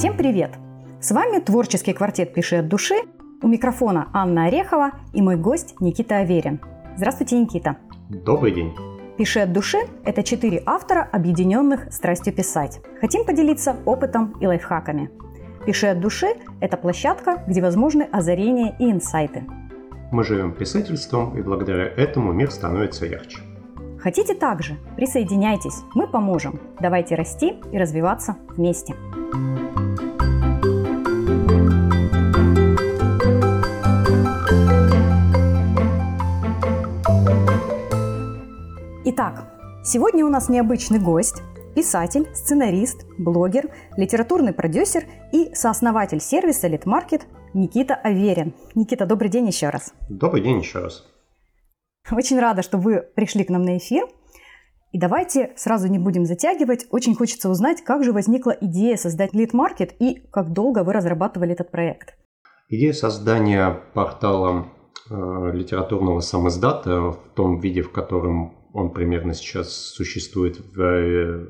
Всем привет! С вами творческий квартет «Пиши от души». У микрофона Анна Орехова и мой гость Никита Аверин. Здравствуйте, Никита. Добрый день. «Пиши от души» – это четыре автора, объединенных страстью писать. Хотим поделиться опытом и лайфхаками. «Пиши от души» – это площадка, где возможны озарения и инсайты. Мы живем писательством, и благодаря этому мир становится ярче. Хотите также? Присоединяйтесь, мы поможем. Давайте расти и развиваться вместе. Итак, сегодня у нас необычный гость, писатель, сценарист, блогер, литературный продюсер и сооснователь сервиса Литмаркет Никита Аверин. Никита, добрый день еще раз. Добрый день еще раз. Очень рада, что вы пришли к нам на эфир. И давайте сразу не будем затягивать. Очень хочется узнать, как же возникла идея создать Lead Market и как долго вы разрабатывали этот проект. Идея создания портала э, литературного самоздата в том виде, в котором он примерно сейчас существует в э,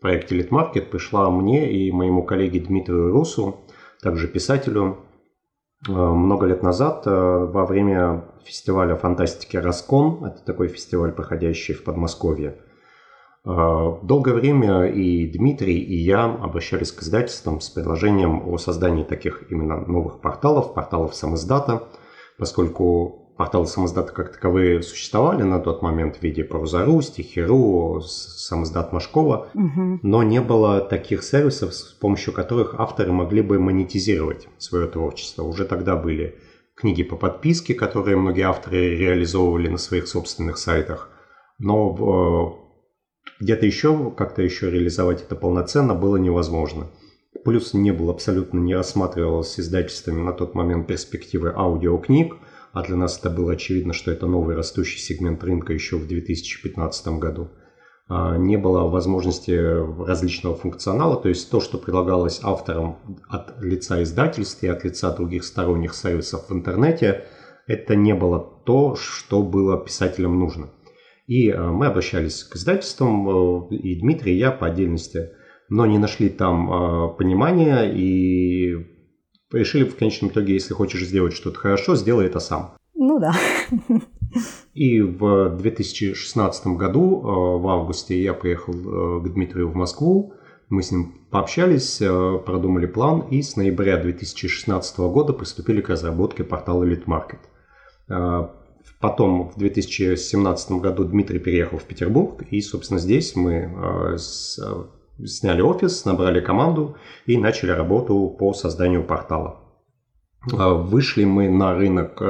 проекте Lead Market, пришла мне и моему коллеге Дмитрию Русу, также писателю, много лет назад во время фестиваля фантастики «Раскон». Это такой фестиваль, проходящий в Подмосковье. А, долгое время и Дмитрий, и я обращались к издательствам с предложением о создании таких именно новых порталов, порталов самоздата, поскольку порталы самоздата как таковые существовали на тот момент в виде Прозару, Стихиру, самоздат Машкова, угу. но не было таких сервисов, с помощью которых авторы могли бы монетизировать свое творчество. Уже тогда были книги по подписке, которые многие авторы реализовывали на своих собственных сайтах. Но где-то еще как-то еще реализовать это полноценно было невозможно. Плюс не было абсолютно не рассматривалось издательствами на тот момент перспективы аудиокниг, а для нас это было очевидно, что это новый растущий сегмент рынка еще в 2015 году. А, не было возможности различного функционала, то есть то, что предлагалось авторам от лица издательств и от лица других сторонних сервисов в интернете, это не было то, что было писателям нужно. И а, мы обращались к издательствам, э, и Дмитрий, и я по отдельности, но не нашли там а, понимания и решили в конечном итоге, если хочешь сделать что-то хорошо, сделай это сам. Ну да. И в 2016 году, э, в августе, я приехал э, к Дмитрию в Москву. Мы с ним пообщались, э, продумали план и с ноября 2016 года приступили к разработке портала Elite Market. Потом в 2017 году Дмитрий переехал в Петербург, и, собственно, здесь мы сняли офис, набрали команду и начали работу по созданию портала. Вышли мы на рынок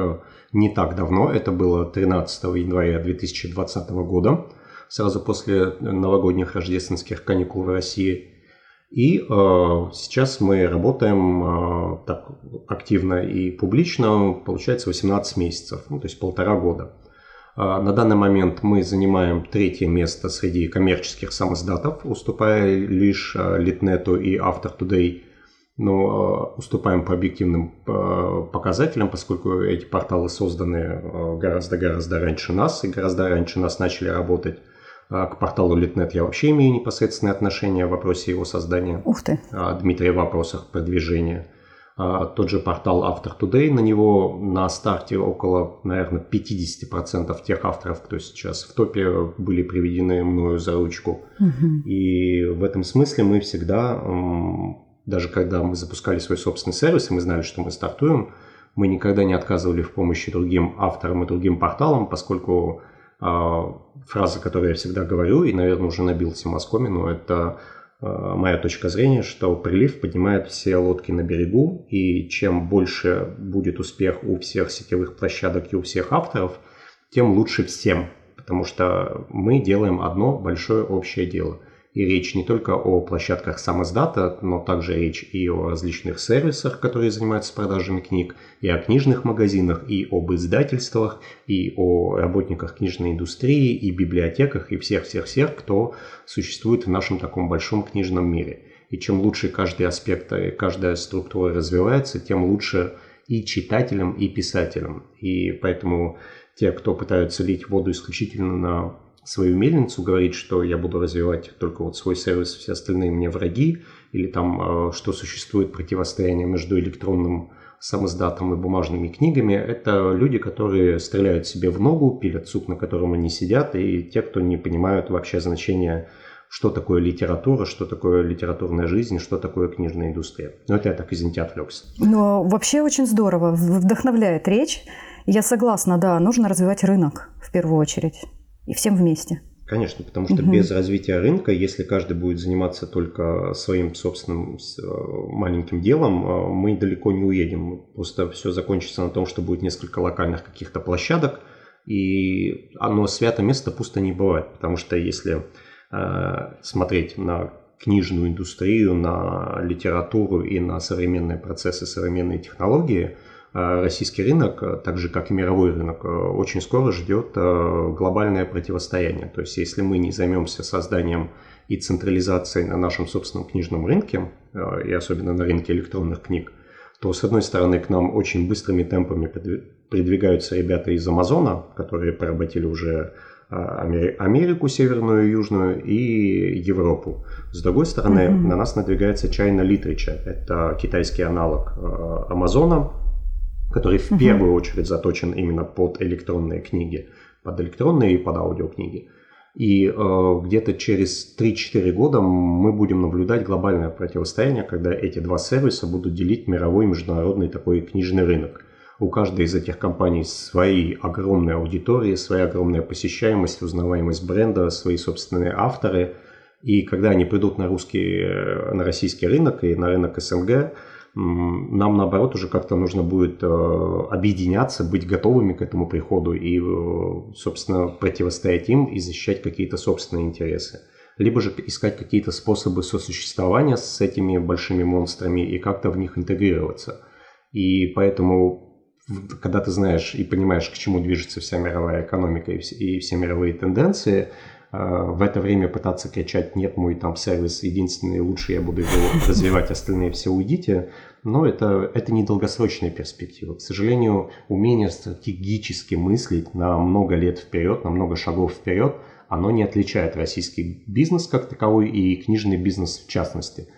не так давно, это было 13 января 2020 года, сразу после новогодних рождественских каникул в России. И э, сейчас мы работаем э, так активно и публично, получается 18 месяцев, ну, то есть полтора года. Э, на данный момент мы занимаем третье место среди коммерческих самоздатов, уступая лишь э, Литнету и After Today – но э, уступаем по объективным показателям, поскольку эти порталы созданы гораздо-гораздо раньше нас, и гораздо раньше нас начали работать. К порталу Litnet я вообще имею непосредственное отношение в вопросе его создания. Ух ты. Дмитрий в вопросах продвижения. Тот же портал After Today, на него на старте около, наверное, 50% тех авторов, кто сейчас в топе, были приведены мною за ручку. Угу. И в этом смысле мы всегда даже когда мы запускали свой собственный сервис, и мы знали, что мы стартуем, мы никогда не отказывали в помощи другим авторам и другим порталам, поскольку э, фраза, которую я всегда говорю, и, наверное, уже набил всем оскомину, это моя точка зрения, что прилив поднимает все лодки на берегу, и чем больше будет успех у всех сетевых площадок и у всех авторов, тем лучше всем, потому что мы делаем одно большое общее дело – и речь не только о площадках самоздата, но также речь и о различных сервисах, которые занимаются продажами книг, и о книжных магазинах, и об издательствах, и о работниках книжной индустрии, и библиотеках, и всех-всех-всех, кто существует в нашем таком большом книжном мире. И чем лучше каждый аспект, и каждая структура развивается, тем лучше и читателям, и писателям. И поэтому те, кто пытаются лить воду исключительно на свою мельницу, говорить, что я буду развивать только вот свой сервис, все остальные мне враги, или там, что существует противостояние между электронным самоздатом и бумажными книгами, это люди, которые стреляют себе в ногу, пилят суп, на котором они сидят, и те, кто не понимают вообще значения, что такое литература, что такое литературная жизнь, что такое книжная индустрия. Но это я так, извините, отвлекся. Но вообще очень здорово, вдохновляет речь. Я согласна, да, нужно развивать рынок в первую очередь. И всем вместе. Конечно, потому что угу. без развития рынка, если каждый будет заниматься только своим собственным э, маленьким делом, э, мы далеко не уедем. Просто все закончится на том, что будет несколько локальных каких-то площадок, и оно свято место пусто не бывает. Потому что если э, смотреть на книжную индустрию, на литературу и на современные процессы, современные технологии – российский рынок, э, так же как и мировой рынок, э, очень скоро ждет глобальное противостояние. То есть если мы не займемся созданием и централизацией на нашем собственном книжном рынке, и особенно на рынке электронных книг, то с одной стороны к нам очень быстрыми темпами придвигаются ребята из Амазона, которые поработили уже Америку северную и южную и Европу. С другой стороны, mm-hmm. на нас надвигается China Literature. Это китайский аналог Амазона, который в первую очередь заточен именно под электронные книги, под электронные и под аудиокниги. И э, где-то через 3-4 года мы будем наблюдать глобальное противостояние, когда эти два сервиса будут делить мировой международный такой книжный рынок. У каждой из этих компаний свои огромные аудитории, своя огромная посещаемость, узнаваемость бренда, свои собственные авторы. И когда они придут на русский, э, на российский рынок и на рынок СНГ, нам наоборот уже как-то нужно будет э, объединяться, быть готовыми к этому приходу и, э, собственно, противостоять им и защищать какие-то собственные интересы. Либо же искать какие-то способы сосуществования с этими большими монстрами и как-то в них интегрироваться. И поэтому, когда ты знаешь и понимаешь, к чему движется вся мировая экономика и все мировые тенденции, в это время пытаться кричать «нет, мой там сервис единственный, лучше я буду его развивать, остальные все уйдите», но это, это недолгосрочная перспектива. К сожалению, умение стратегически мыслить на много лет вперед, на много шагов вперед, оно не отличает российский бизнес как таковой и книжный бизнес в частности.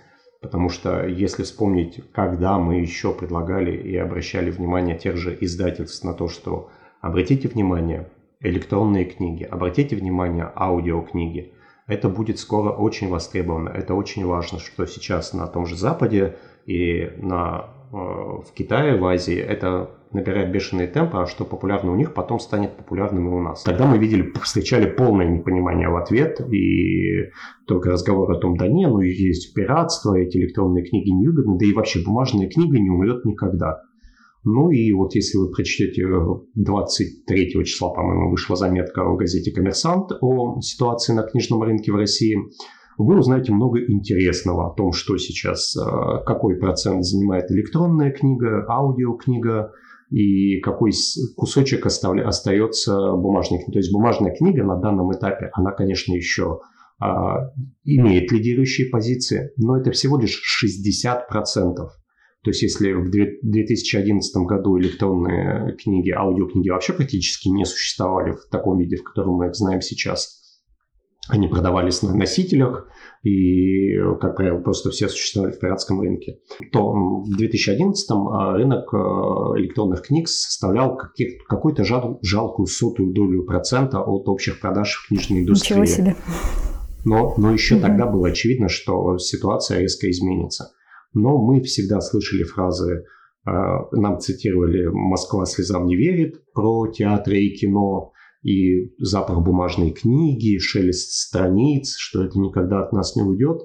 Потому что если вспомнить, когда мы еще предлагали и обращали внимание тех же издательств на то, что обратите внимание, электронные книги. Обратите внимание, аудиокниги. Это будет скоро очень востребовано. Это очень важно, что сейчас на том же Западе и на, э, в Китае, в Азии это набирает бешеные темпы, а что популярно у них, потом станет популярным и у нас. Тогда мы видели, встречали полное непонимание в ответ, и только разговор о том, да не, ну есть пиратство, эти электронные книги не выгодны, да и вообще бумажная книга не умрет никогда. Ну и вот если вы прочтете 23 э, числа, по-моему, вышла заметка в газете «Коммерсант» о ситуации на книжном рынке в России, вы узнаете много интересного о том, что сейчас, э, какой процент занимает электронная книга, аудиокнига, и какой кусочек оставля, остается бумажной книги. То есть бумажная книга на данном этапе, она, конечно, еще а, имеет лидирующие позиции, но это всего лишь 60%. То есть если в 2011 году электронные книги, аудиокниги вообще практически не существовали в таком виде, в котором мы их знаем сейчас, они продавались на носителях, и, как правило, просто все существовали в пиратском рынке, то в 2011 а, рынок а, электронных книг составлял какую-то жал, жалкую сотую долю процента от общих продаж в книжной индустрии. Ничего себе. Но, но еще угу. тогда было очевидно, что ситуация резко изменится. Но мы всегда слышали фразы, а, нам цитировали «Москва слезам не верит» про театры и кино, и запах бумажной книги, шелест страниц, что это никогда от нас не уйдет.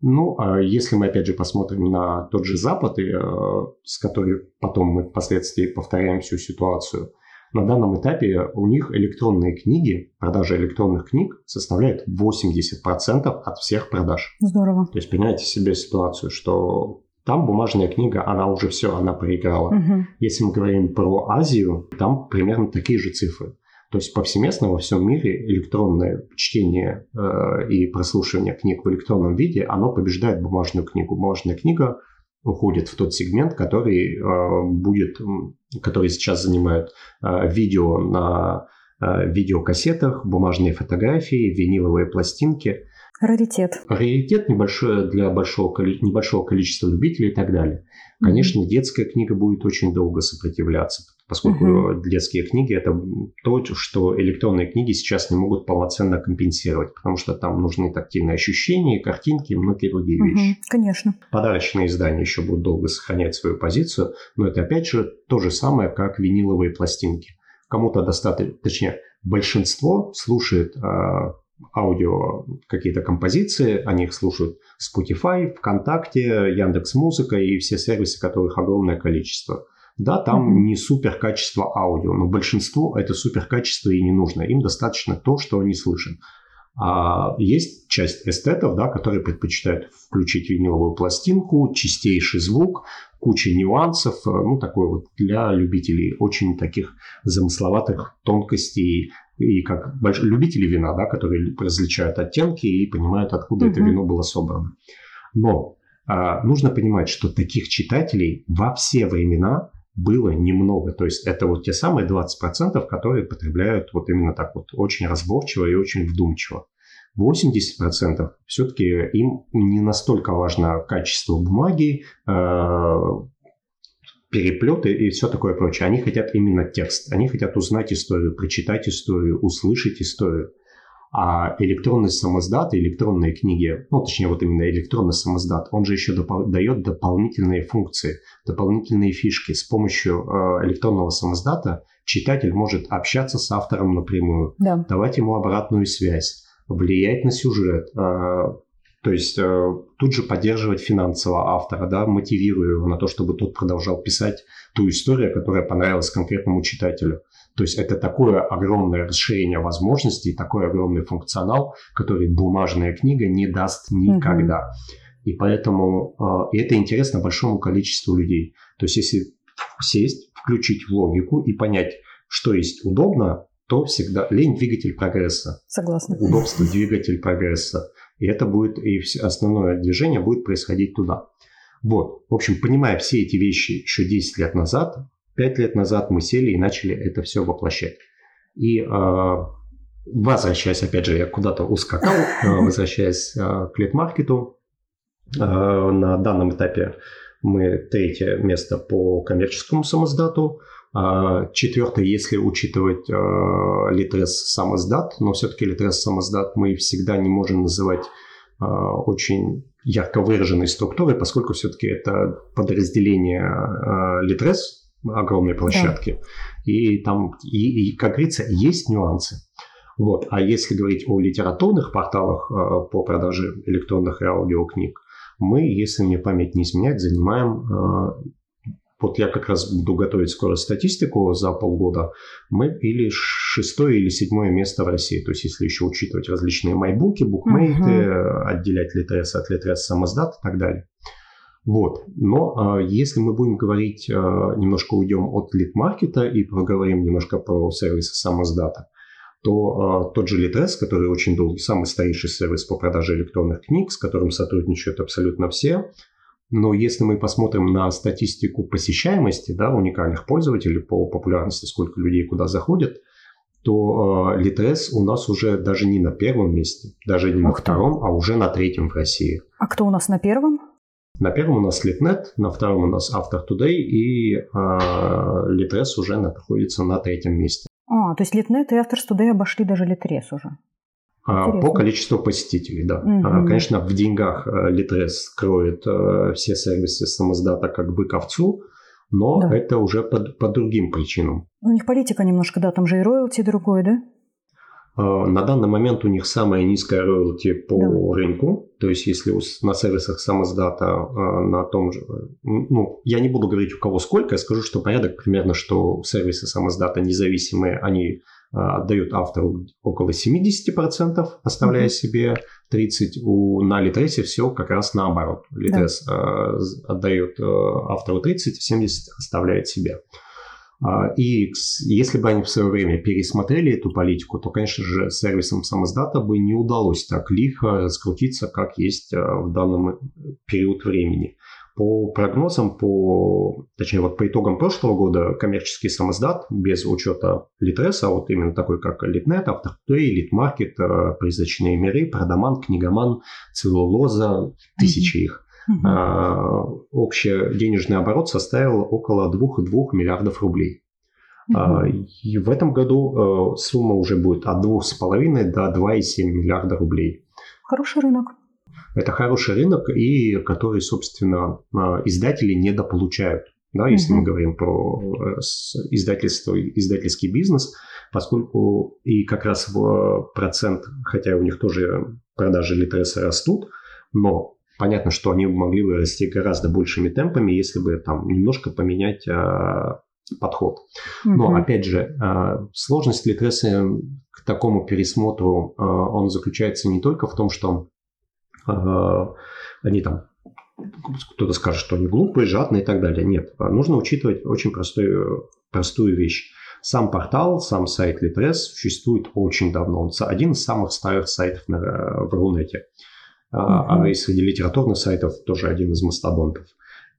Ну, а если мы опять же посмотрим на тот же Запад, а, с которым потом мы впоследствии повторяем всю ситуацию – на данном этапе у них электронные книги, продажа электронных книг составляет 80% от всех продаж. Здорово. То есть понимаете себе ситуацию, что там бумажная книга, она уже все, она проиграла. Угу. Если мы говорим про Азию, там примерно такие же цифры. То есть повсеместно во всем мире электронное чтение э, и прослушивание книг в электронном виде, оно побеждает бумажную книгу. Бумажная книга уходит в тот сегмент, который э, будет, который сейчас занимает э, видео на э, видеокассетах, бумажные фотографии, виниловые пластинки. Раритет. Раритет небольшой для большого, небольшого количества любителей и так далее. Конечно, детская книга будет очень долго сопротивляться, поскольку угу. детские книги это то, что электронные книги сейчас не могут полноценно компенсировать, потому что там нужны тактильные ощущения, картинки и многие другие угу, вещи. Конечно. Подарочные издания еще будут долго сохранять свою позицию, но это опять же то же самое, как виниловые пластинки. Кому-то достаточно, точнее, большинство слушает а, аудио какие-то композиции, они их слушают Spotify, ВКонтакте, Яндекс Музыка и все сервисы, которых огромное количество. Да, там mm-hmm. не супер качество аудио, но большинству это супер качество и не нужно. Им достаточно то, что они слышат. А есть часть эстетов, да, которые предпочитают включить виниловую пластинку, чистейший звук, куча нюансов, э, ну, такой вот для любителей очень таких замысловатых тонкостей и как больш... любители вина, да, которые различают оттенки и понимают, откуда угу. это вино было собрано. Но а, нужно понимать, что таких читателей во все времена было немного. То есть это вот те самые 20%, которые потребляют вот именно так вот очень разборчиво и очень вдумчиво. 80% все-таки им не настолько важно качество бумаги, а, переплеты и все такое прочее. Они хотят именно текст. Они хотят узнать историю, прочитать историю, услышать историю. А электронный самоздат и электронные книги, ну, точнее, вот именно электронный самоздат, он же еще допол- дает дополнительные функции, дополнительные фишки. С помощью э, электронного самоздата читатель может общаться с автором напрямую, да. давать ему обратную связь, влиять на сюжет, э, то есть э, тут же поддерживать финансово автора, да, мотивируя его на то, чтобы тот продолжал писать ту историю, которая понравилась конкретному читателю. То есть это такое огромное расширение возможностей, такой огромный функционал, который бумажная книга не даст никогда. И поэтому э, это интересно большому количеству людей. То есть если сесть, включить в логику и понять, что есть удобно, то всегда лень двигатель прогресса. Согласна. Удобство двигатель прогресса. И это будет, и основное движение будет происходить туда. Вот. В общем, понимая все эти вещи еще 10 лет назад, 5 лет назад мы сели и начали это все воплощать. И э, возвращаясь, опять же, я куда-то ускакал, э, возвращаясь э, к лид-маркету, на данном этапе мы третье место по коммерческому самоздату, а, Четвертое, если учитывать Litres самоздат, но все-таки Litres самоздат мы всегда не можем называть очень ярко выраженной структурой, поскольку все-таки это подразделение Litres, огромной площадки, да. и там, и, и, как говорится, есть нюансы. Вот. А если говорить о литературных порталах э, по продаже электронных и аудиокниг, мы, если мне память не изменяет, занимаем э, вот я как раз буду готовить скоро статистику за полгода, мы или шестое или седьмое место в России. То есть, если еще учитывать различные майбуки, букмейты, uh-huh. отделять Литрес от Литрес самоздат и так далее. Вот. Но э, если мы будем говорить, э, немножко уйдем от лид-маркета и поговорим немножко про сервисы самоздата, то э, тот же Litres, который очень долгий, самый старейший сервис по продаже электронных книг, с которым сотрудничают абсолютно все, но если мы посмотрим на статистику посещаемости да, уникальных пользователей по популярности, сколько людей куда заходят, то э, Litres у нас уже даже не на первом месте, даже не на Ух втором, а уже на третьем в России. А кто у нас на первом? На первом у нас Litnet, на втором у нас After Today, и э, Litres уже находится на третьем месте. А, то есть Litnet и After Today обошли даже Litres уже. А, Интересно. По количеству посетителей, да. Угу. Конечно, в деньгах Литрес кроет все сервисы самоздата как бы ковцу, но да. это уже по, по другим причинам. У них политика немножко, да, там же и роялти другой, да? А, на данный момент у них самая низкая роялти по да. рынку. То есть, если на сервисах самоздата а, на том же... Ну, я не буду говорить, у кого сколько, я скажу, что порядок примерно, что сервисы самоздата независимые, они а, отдают автору около 70%, оставляя mm-hmm. себе 30%. У, на Литресе все как раз наоборот. Литрес да. отдает автору 30%, 70% оставляет себе. Э, и если бы они в свое время пересмотрели эту политику, то, конечно же, сервисам самоздата бы не удалось так лихо раскрутиться, как есть в данном период времени. По прогнозам, по, точнее, вот по итогам прошлого года коммерческий самоздат без учета Литреса, вот именно такой, как Литнет, Автоплей, Литмаркет, Призрачные миры, Продаман, Книгоман, Целлулоза, тысячи их. Uh-huh. Общий денежный оборот составил около 2,2 миллиардов рублей. Uh-huh. И в этом году сумма уже будет от 2,5 до 2,7 миллиарда рублей. Хороший рынок. Это хороший рынок, и который, собственно, а, издатели недополучают. Да, если угу. мы говорим про э, издательство, издательский бизнес, поскольку и как раз в процент, хотя у них тоже продажи Литреса растут, но понятно, что они могли бы расти гораздо большими темпами, если бы там немножко поменять а, подход. Угу. Но опять же, а, сложность Литреса к такому пересмотру, а, он заключается не только в том, что они там кто-то скажет, что они глупые, жадные и так далее. Нет, нужно учитывать очень простую, простую вещь. Сам портал, сам сайт Litres существует очень давно. Он один из самых старых сайтов на, в Рунете. Uh-huh. А и среди литературных сайтов тоже один из мастодонтов.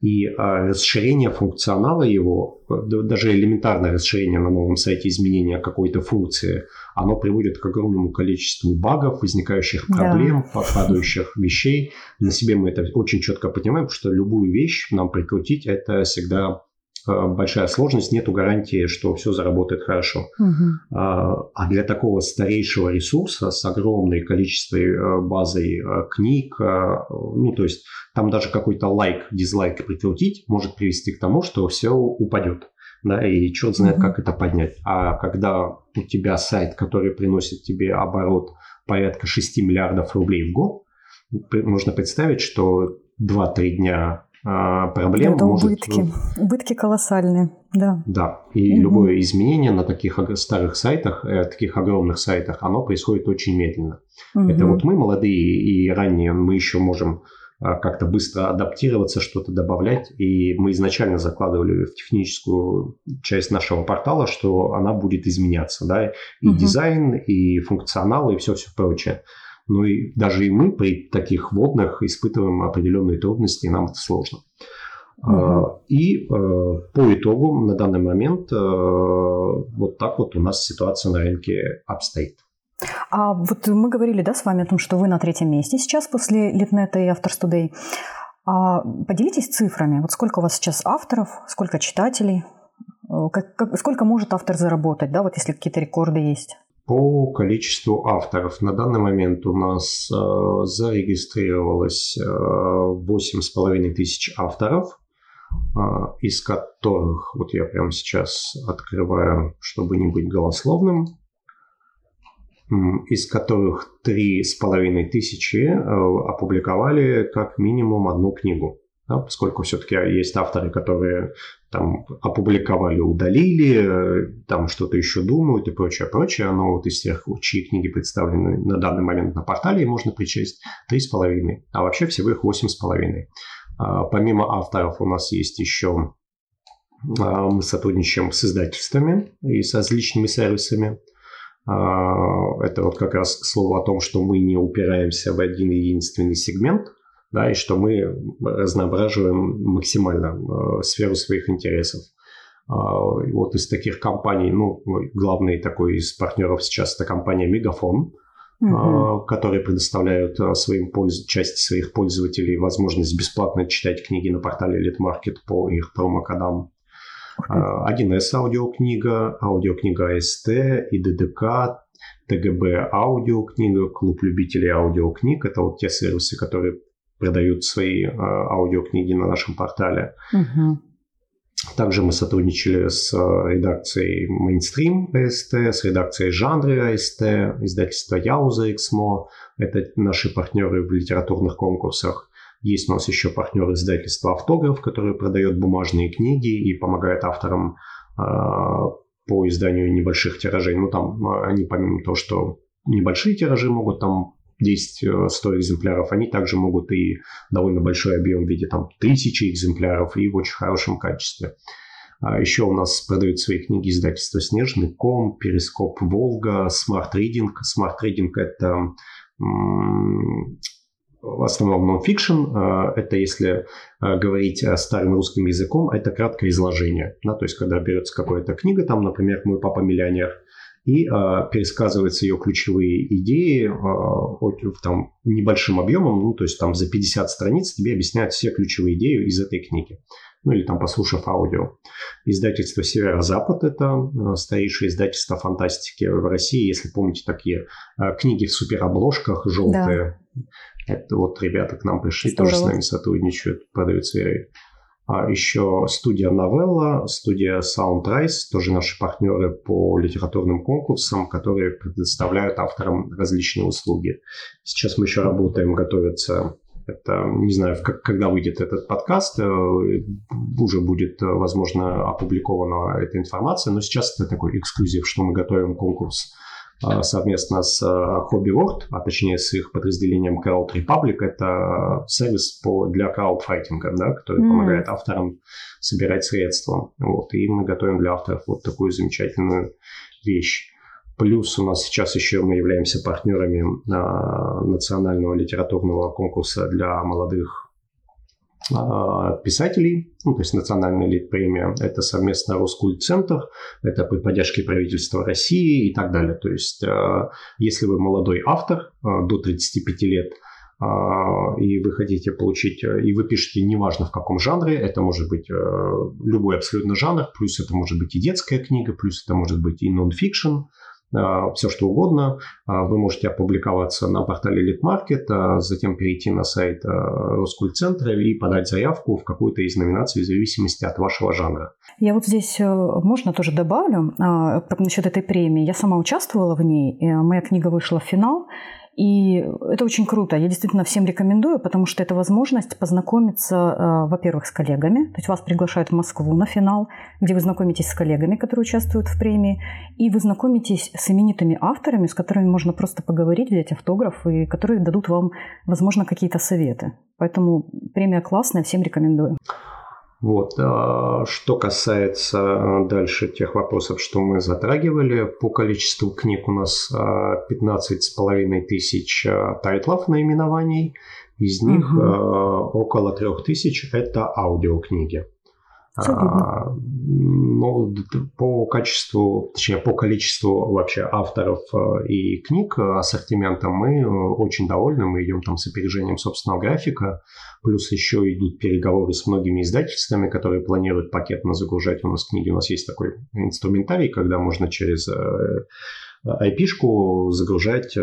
И а, расширение функционала его, даже элементарное расширение на новом сайте изменения какой-то функции, оно приводит к огромному количеству багов, возникающих проблем, да. падающих вещей. На себе мы это очень четко понимаем, что любую вещь нам прикрутить это всегда большая сложность, нету гарантии, что все заработает хорошо. Угу. А для такого старейшего ресурса с огромной количеством э, базой э, книг, ну то есть там даже какой-то лайк, дизлайк прикрутить может привести к тому, что все упадет. Да, и черт знает, угу. как это поднять. А когда у тебя сайт, который приносит тебе оборот порядка 6 миллиардов рублей в год, можно представить, что 2-3 дня проблем Это может... убытки. Убытки колоссальные, да. Да, и угу. любое изменение на таких старых сайтах, э, таких огромных сайтах, оно происходит очень медленно. Угу. Это вот мы молодые и ранние, мы еще можем а, как-то быстро адаптироваться, что-то добавлять. И мы изначально закладывали в техническую часть нашего портала, что она будет изменяться, да, и угу. дизайн, и функционал, и все-все прочее. Ну и даже и мы при таких водных испытываем определенные трудности, и нам это сложно. Uh-huh. И э, по итогу на данный момент э, вот так вот у нас ситуация на рынке обстоит. А вот мы говорили, да, с вами о том, что вы на третьем месте сейчас после Литнета и Автор Today. А поделитесь цифрами. Вот сколько у вас сейчас авторов, сколько читателей, как, как, сколько может автор заработать, да, вот если какие-то рекорды есть? По количеству авторов. На данный момент у нас э, зарегистрировалось э, 8,5 тысяч авторов, э, из которых, вот я прямо сейчас открываю, чтобы не быть голословным, из которых 3,5 тысячи э, опубликовали как минимум одну книгу да, поскольку все-таки есть авторы, которые там опубликовали, удалили, там что-то еще думают и прочее, прочее. Но вот из тех, чьи книги представлены на данный момент на портале, можно причесть 3,5, а вообще всего их 8,5. А, помимо авторов у нас есть еще а, мы сотрудничаем с издательствами и с различными сервисами. А, это вот как раз к слову о том, что мы не упираемся в один единственный сегмент – да, и что мы разноображиваем максимально э, сферу своих интересов. А, вот из таких компаний, ну, главный такой из партнеров сейчас это компания Мегафон, угу. которые предоставляют э, своим польз... части своих пользователей возможность бесплатно читать книги на портале Литмаркет по их промокодам. 1С а, аудиокнига, аудиокнига АСТ, ИДДК, ТГБ аудиокнига, клуб любителей аудиокниг. Это вот те сервисы, которые продают свои э, аудиокниги на нашем портале. Угу. Также мы сотрудничали с э, редакцией Mainstream АСТ, с редакцией Жанры АСТ, издательство Яуза Эксмо. Это наши партнеры в литературных конкурсах. Есть у нас еще партнер издательства Автограф, который продает бумажные книги и помогает авторам э, по изданию небольших тиражей. Ну, там они помимо того, что небольшие тиражи могут там 10-100 э, экземпляров, они также могут и довольно большой объем в виде там тысячи экземпляров и в очень хорошем качестве. А еще у нас продают свои книги издательства «Снежный ком», «Перископ Волга», «Smart Reading». «Smart Reading» — это в основном нон-фикшн, это если говорить старым русским языком, это краткое изложение. Да, то есть, когда берется какая-то книга, там, например, «Мой папа миллионер», и э, пересказываются ее ключевые идеи э, там, небольшим объемом, ну, то есть там за 50 страниц тебе объясняют все ключевые идеи из этой книги. Ну или там послушав аудио. Издательство «Северо-Запад» – это э, старейшее издательство фантастики в России. Если помните, такие э, книги в суперобложках желтые. Да. Это вот ребята к нам пришли, Здорово. тоже с нами сотрудничают, продают свои а еще студия Новелла, студия Soundrise, тоже наши партнеры по литературным конкурсам, которые предоставляют авторам различные услуги. Сейчас мы еще работаем, готовится это, не знаю, как, когда выйдет этот подкаст, э, уже будет, возможно, опубликована эта информация, но сейчас это такой эксклюзив, что мы готовим конкурс а, совместно с а, Hobby World, а точнее с их подразделением Crowd Republic. Это сервис по, для краудфайтинга, да, который mm. помогает авторам собирать средства. Вот, и мы готовим для авторов вот такую замечательную вещь. Плюс у нас сейчас еще мы являемся партнерами а, национального литературного конкурса для молодых а, писателей, ну, то есть национальная лид-премия, это совместно Роскультцентр, это при поддержке правительства России и так далее. То есть, а, если вы молодой автор а, до 35 лет, и вы хотите получить, и вы пишете неважно в каком жанре, это может быть любой абсолютно жанр, плюс это может быть и детская книга, плюс это может быть и нон-фикшн, а, все что угодно. А, вы можете опубликоваться на портале Литмаркет, а затем перейти на сайт Роскультцентра и подать заявку в какую-то из номинаций в зависимости от вашего жанра. Я вот здесь э, можно тоже добавлю насчет этой премии. Я сама участвовала в ней, моя книга вышла в финал, и это очень круто. Я действительно всем рекомендую, потому что это возможность познакомиться, э, во-первых, с коллегами. То есть вас приглашают в Москву на финал, где вы знакомитесь с коллегами, которые участвуют в премии, и вы знакомитесь с именитыми авторами, с которыми можно просто поговорить, взять автограф, и которые дадут вам, возможно, какие-то советы. Поэтому премия классная, всем рекомендую. Вот. А, что касается а, дальше тех вопросов, что мы затрагивали, по количеству книг у нас 15 а, с половиной тысяч тайтлов наименований, из них угу. около трех тысяч это аудиокниги. А, ну, по качеству, точнее, по количеству вообще авторов э, и книг э, ассортимента мы э, очень довольны. Мы идем там с опережением собственного графика. Плюс еще идут переговоры с многими издательствами, которые планируют пакетно загружать у нас книги. У нас есть такой инструментарий, когда можно через IP-шку загружать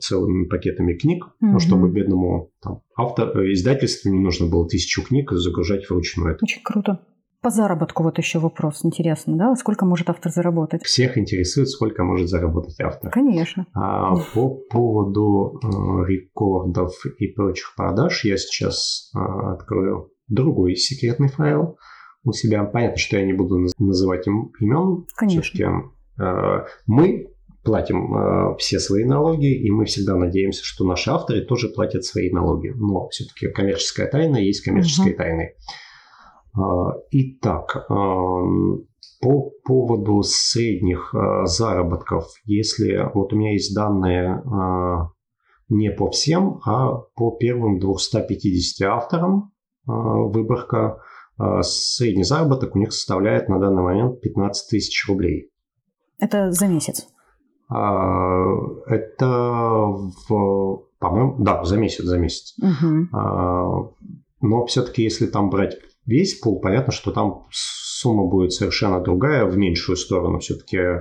целыми пакетами книг, mm-hmm. чтобы бедному там, автор, издательству не нужно было тысячу книг загружать вручную. Очень круто. По заработку вот еще вопрос интересно, да? Сколько может автор заработать? Всех интересует, сколько может заработать автор. Конечно. А по поводу э, рекордов и прочих продаж я сейчас э, открою другой секретный файл у себя. Понятно, что я не буду называть им имен. Конечно. Э, мы платим э, все свои налоги, и мы всегда надеемся, что наши авторы тоже платят свои налоги. Но все-таки коммерческая тайна есть коммерческой угу. тайной. А, итак, по поводу средних а, заработков, если вот у меня есть данные а, не по всем, а по первым 250 авторам выборка, средний заработок у них составляет на данный момент 15 тысяч рублей. Это за месяц? Это в, по-моему, да, за месяц, за месяц. Угу. Но все-таки, если там брать весь пул, понятно, что там сумма будет совершенно другая, в меньшую сторону. Все-таки э,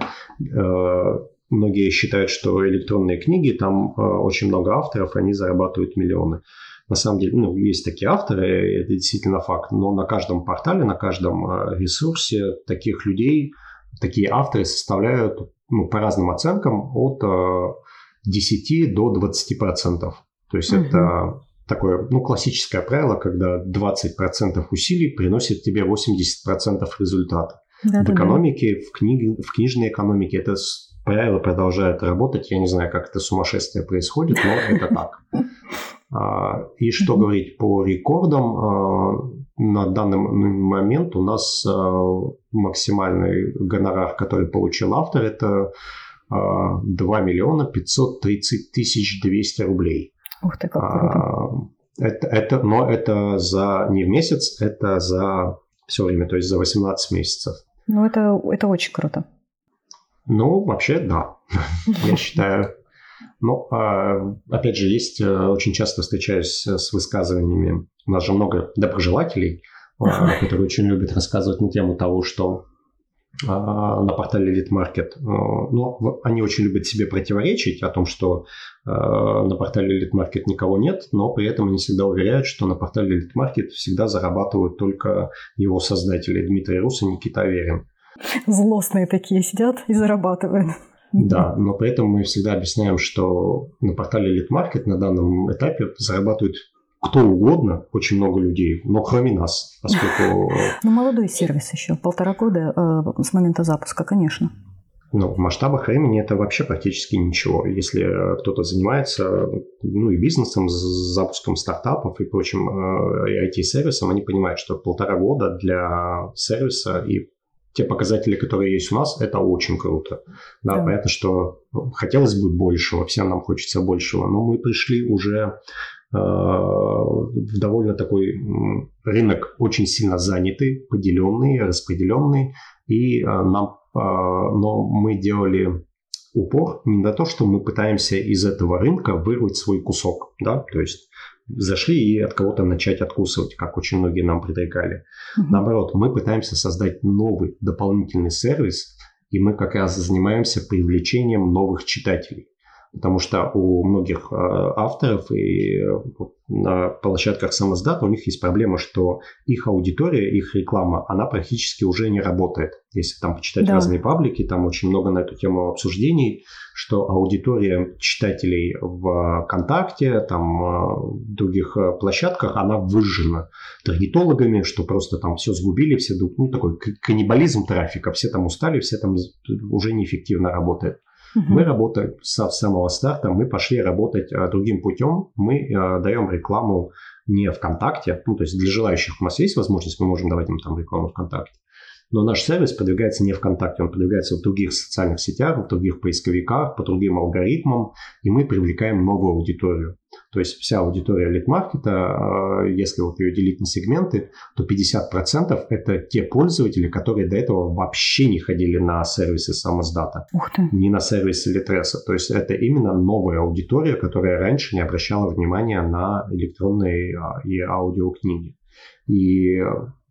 многие считают, что электронные книги, там э, очень много авторов, они зарабатывают миллионы. На самом деле, ну, есть такие авторы, это действительно факт, но на каждом портале, на каждом э, ресурсе таких людей, такие авторы составляют ну, по разным оценкам от э, 10 до 20 процентов. То есть угу. это такое, ну, классическое правило, когда 20% усилий приносит тебе 80% результата. Да, в экономике, да. в, книге, в книжной экономике это правило продолжает работать. Я не знаю, как это сумасшествие происходит, но это так. А, и что говорить по рекордам, а, на данный момент у нас а, максимальный гонорар, который получил автор, это 2 миллиона 530 тысяч 200 рублей. Ух ты, как круто. А, это, это, но это за не в месяц, это за все время, то есть за 18 месяцев. Ну, это, это очень круто. Ну, вообще, да, я считаю. Ну, а, опять же, есть, э, очень часто встречаюсь с высказываниями, у нас же много доброжелателей, а, которые очень любят рассказывать на тему того, что на портале Elite Market. А, но они очень любят себе противоречить о том, что на портале Elite Market никого нет, но при этом они всегда уверяют, что на портале Elite Market всегда зарабатывают только его создатели Дмитрий Рус и Никита Аверин. Злостные такие сидят и зарабатывают. Да, но при этом мы всегда объясняем, что на портале Elite Market на данном этапе зарабатывают кто угодно, очень много людей, но кроме нас, поскольку... Ну, молодой сервис еще, полтора года э, с момента запуска, конечно. Но в масштабах времени это вообще практически ничего. Если кто-то занимается ну, и бизнесом, запуском стартапов и прочим э, IT-сервисом, они понимают, что полтора года для сервиса и те показатели, которые есть у нас, это очень круто. Да, да. понятно, что хотелось бы большего, всем нам хочется большего, но мы пришли уже Э, довольно такой рынок очень сильно занятый, поделенный, распределенный, и э, нам, э, но мы делали упор не на то, что мы пытаемся из этого рынка вырвать свой кусок, да, то есть зашли и от кого-то начать откусывать, как очень многие нам предлагали. Mm-hmm. Наоборот, мы пытаемся создать новый дополнительный сервис, и мы как раз занимаемся привлечением новых читателей. Потому что у многих э, авторов и э, на площадках самоздата у них есть проблема, что их аудитория, их реклама, она практически уже не работает. Если там почитать да. разные паблики, там очень много на эту тему обсуждений, что аудитория читателей в ВКонтакте, там э, в других площадках, она выжжена таргетологами, что просто там все сгубили, все, ну, такой каннибализм трафика, все там устали, все там уже неэффективно работает. Угу. Мы работаем с самого старта, мы пошли работать а, другим путем. Мы а, даем рекламу не ВКонтакте, ну, то есть для желающих у нас есть возможность, мы можем давать им там рекламу ВКонтакте. Но наш сервис продвигается не ВКонтакте, он продвигается в других социальных сетях, в других поисковиках, по другим алгоритмам, и мы привлекаем новую аудиторию. То есть вся аудитория лид-маркета, а, если вот ее делить на сегменты, то 50% это те пользователи, которые до этого вообще не ходили на сервисы самоздата, не на сервисы Литреса. То есть это именно новая аудитория, которая раньше не обращала внимания на электронные а, и аудиокниги. И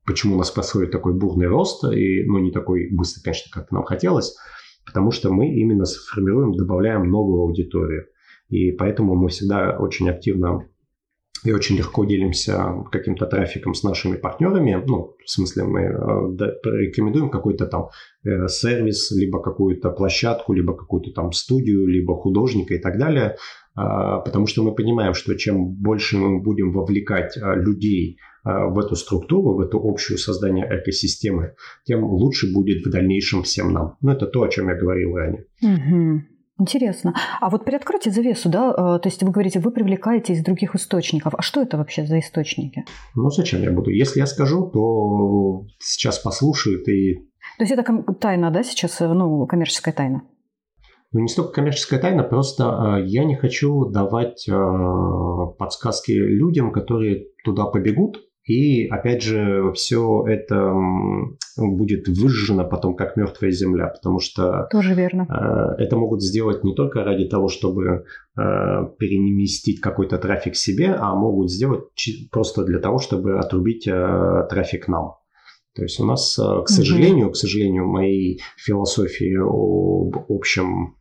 почему у нас происходит такой бурный рост, и, ну, не такой быстрый, конечно, как нам хотелось, потому что мы именно формируем, добавляем новую аудиторию. И поэтому мы всегда очень активно и очень легко делимся каким-то трафиком с нашими партнерами. Ну, в смысле, мы э, рекомендуем какой-то там э, сервис, либо какую-то площадку, либо какую-то там студию, либо художника и так далее. Э, потому что мы понимаем, что чем больше мы будем вовлекать э, людей в эту структуру, в эту общую создание экосистемы, тем лучше будет в дальнейшем всем нам. Ну, это то, о чем я говорил ранее. Угу. Интересно. А вот приоткройте завесу, да, э, то есть вы говорите, вы привлекаете из других источников. А что это вообще за источники? Ну, зачем я буду? Если я скажу, то сейчас послушают и... То есть это тайна, да, сейчас, э, ну, коммерческая тайна? Ну, не столько коммерческая тайна, просто э, я не хочу давать подсказки людям, которые туда побегут, и опять же, все это будет выжжено потом как мертвая земля, потому что тоже верно. Э, это могут сделать не только ради того, чтобы э, переместить какой-то трафик себе, а могут сделать просто для того, чтобы отрубить э, трафик нам. То есть у нас, к сожалению, угу. к сожалению, моей философии об общем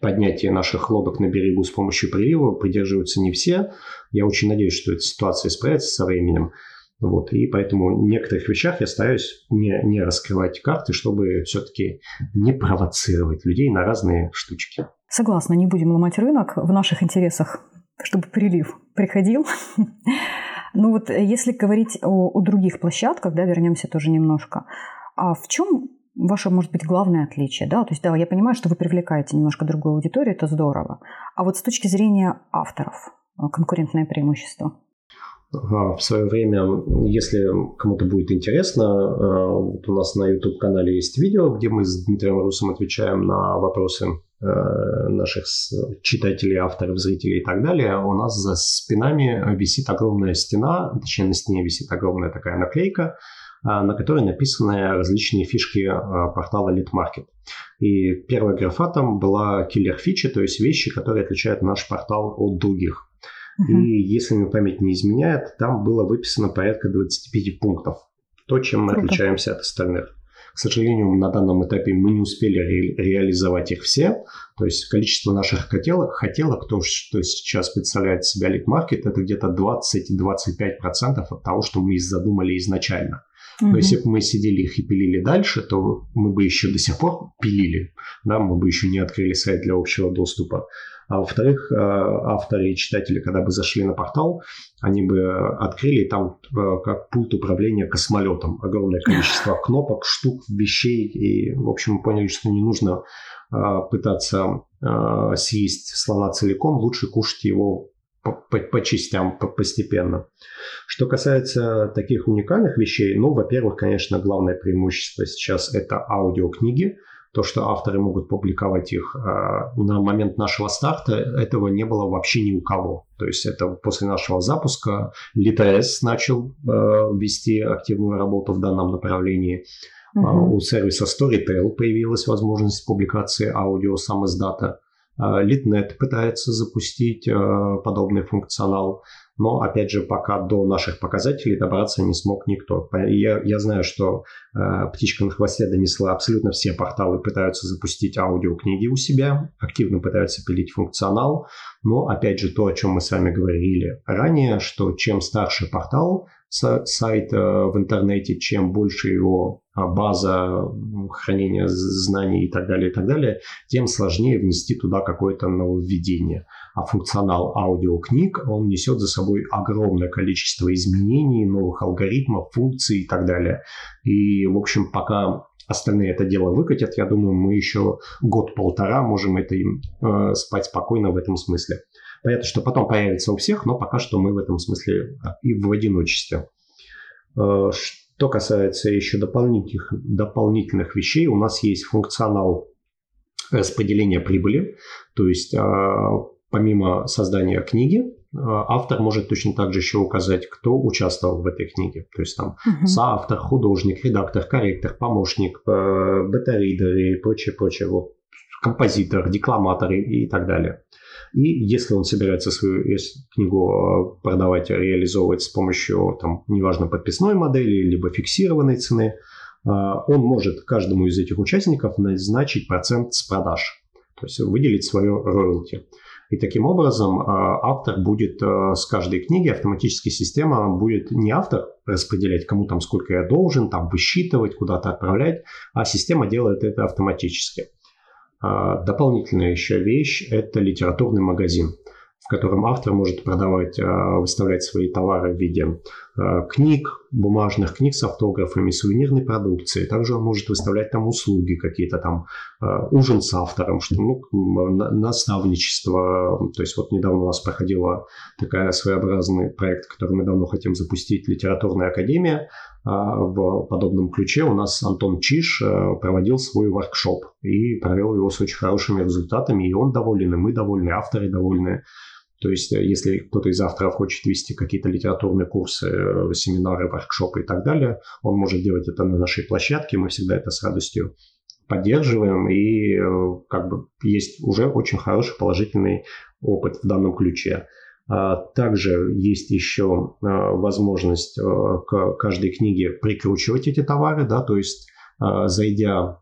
поднятия наших лодок на берегу с помощью прилива придерживаются не все. Я очень надеюсь, что эта ситуация исправится со временем. Вот, и поэтому в некоторых вещах я стараюсь не, не раскрывать карты, чтобы все-таки не провоцировать людей на разные штучки. Согласна, не будем ломать рынок в наших интересах, чтобы прилив приходил. Ну вот если говорить о, о других площадках, да, вернемся тоже немножко. А в чем ваше, может быть, главное отличие, да? То есть, да, я понимаю, что вы привлекаете немножко другую аудиторию, это здорово. А вот с точки зрения авторов, э, конкурентное преимущество? В свое время, если кому-то будет интересно, э, вот у нас на YouTube-канале есть видео, где мы с Дмитрием Русом отвечаем на вопросы наших читателей, авторов, зрителей и так далее, у нас за спинами висит огромная стена, точнее на стене висит огромная такая наклейка, на которой написаны различные фишки портала Lead И первая графа там была киллер-фича, то есть вещи, которые отличают наш портал от других. Uh-huh. И если мне память не изменяет, там было выписано порядка 25 пунктов. То, чем мы Круто. отличаемся от остальных. К сожалению, на данном этапе мы не успели ре- реализовать их все. То есть количество наших хотелок, хотелок то, что сейчас представляет себя лид-маркет, это где-то 20-25% от того, что мы задумали изначально. Но если бы мы сидели их и пилили дальше, то мы бы еще до сих пор пилили, да, мы бы еще не открыли сайт для общего доступа. А во-вторых, э, авторы и читатели, когда бы зашли на портал, они бы открыли там э, как пульт управления космолетом. Огромное количество кнопок, штук, вещей. И, в общем, поняли, что не нужно э, пытаться съесть слона целиком, лучше кушать его по, по, по частям, по, постепенно. Что касается таких уникальных вещей, ну, во-первых, конечно, главное преимущество сейчас это аудиокниги – то, что авторы могут публиковать их а, на момент нашего старта, этого не было вообще ни у кого. То есть это после нашего запуска ЛитАС начал а, вести активную работу в данном направлении. Uh-huh. У сервиса Storytel появилась возможность публикации аудио сам издата. Литнет пытается запустить подобный функционал. Но, опять же, пока до наших показателей добраться не смог никто. Я, я знаю, что э, птичка на хвосте донесла абсолютно все порталы, пытаются запустить аудиокниги у себя, активно пытаются пилить функционал. Но, опять же, то, о чем мы с вами говорили ранее, что чем старше портал, сайт э, в интернете, чем больше его база хранения знаний и так далее, и так далее, тем сложнее внести туда какое-то нововведение. А функционал аудиокниг, он несет за собой огромное количество изменений, новых алгоритмов, функций и так далее. И, в общем, пока остальные это дело выкатят, я думаю, мы еще год-полтора можем это им э, спать спокойно в этом смысле. Понятно, что потом появится у всех, но пока что мы в этом смысле и в одиночестве. Э, что касается еще дополнительных, дополнительных вещей, у нас есть функционал распределения прибыли. То есть э, помимо создания книги, э, автор может точно так же еще указать, кто участвовал в этой книге. То есть там uh-huh. соавтор, художник, редактор, корректор, помощник, бета-ридер и прочее, прочее. Вот, композитор, декламатор и так далее. И если он собирается свою книгу э, продавать, реализовывать с помощью, там, неважно, подписной модели, либо фиксированной цены, э, он может каждому из этих участников назначить процент с продаж, то есть выделить свое роялти. И таким образом э, автор будет с каждой книги, автоматически система будет не автор распределять, кому там сколько я должен, там высчитывать, куда-то отправлять, а система делает это автоматически. А, дополнительная еще вещь – это литературный магазин, в котором автор может продавать, а, выставлять свои товары в виде книг, бумажных книг с автографами, сувенирной продукции. Также он может выставлять там услуги какие-то там, ужин с автором, что, ну, наставничество. То есть вот недавно у нас проходила такая своеобразный проект, который мы давно хотим запустить, литературная академия, а, в подобном ключе у нас Антон Чиш э, проводил свой воркшоп и провел его с очень хорошими результатами, и он доволен, и мы довольны, авторы довольны. То есть, э, если кто-то из авторов хочет вести какие-то литературные курсы, э, семинары, воркшопы и так далее, он может делать это на нашей площадке, мы всегда это с радостью поддерживаем, и как бы есть уже очень хороший положительный опыт в данном ключе. А, также есть еще возможность к каждой книге прикручивать эти товары, да, то есть зайдя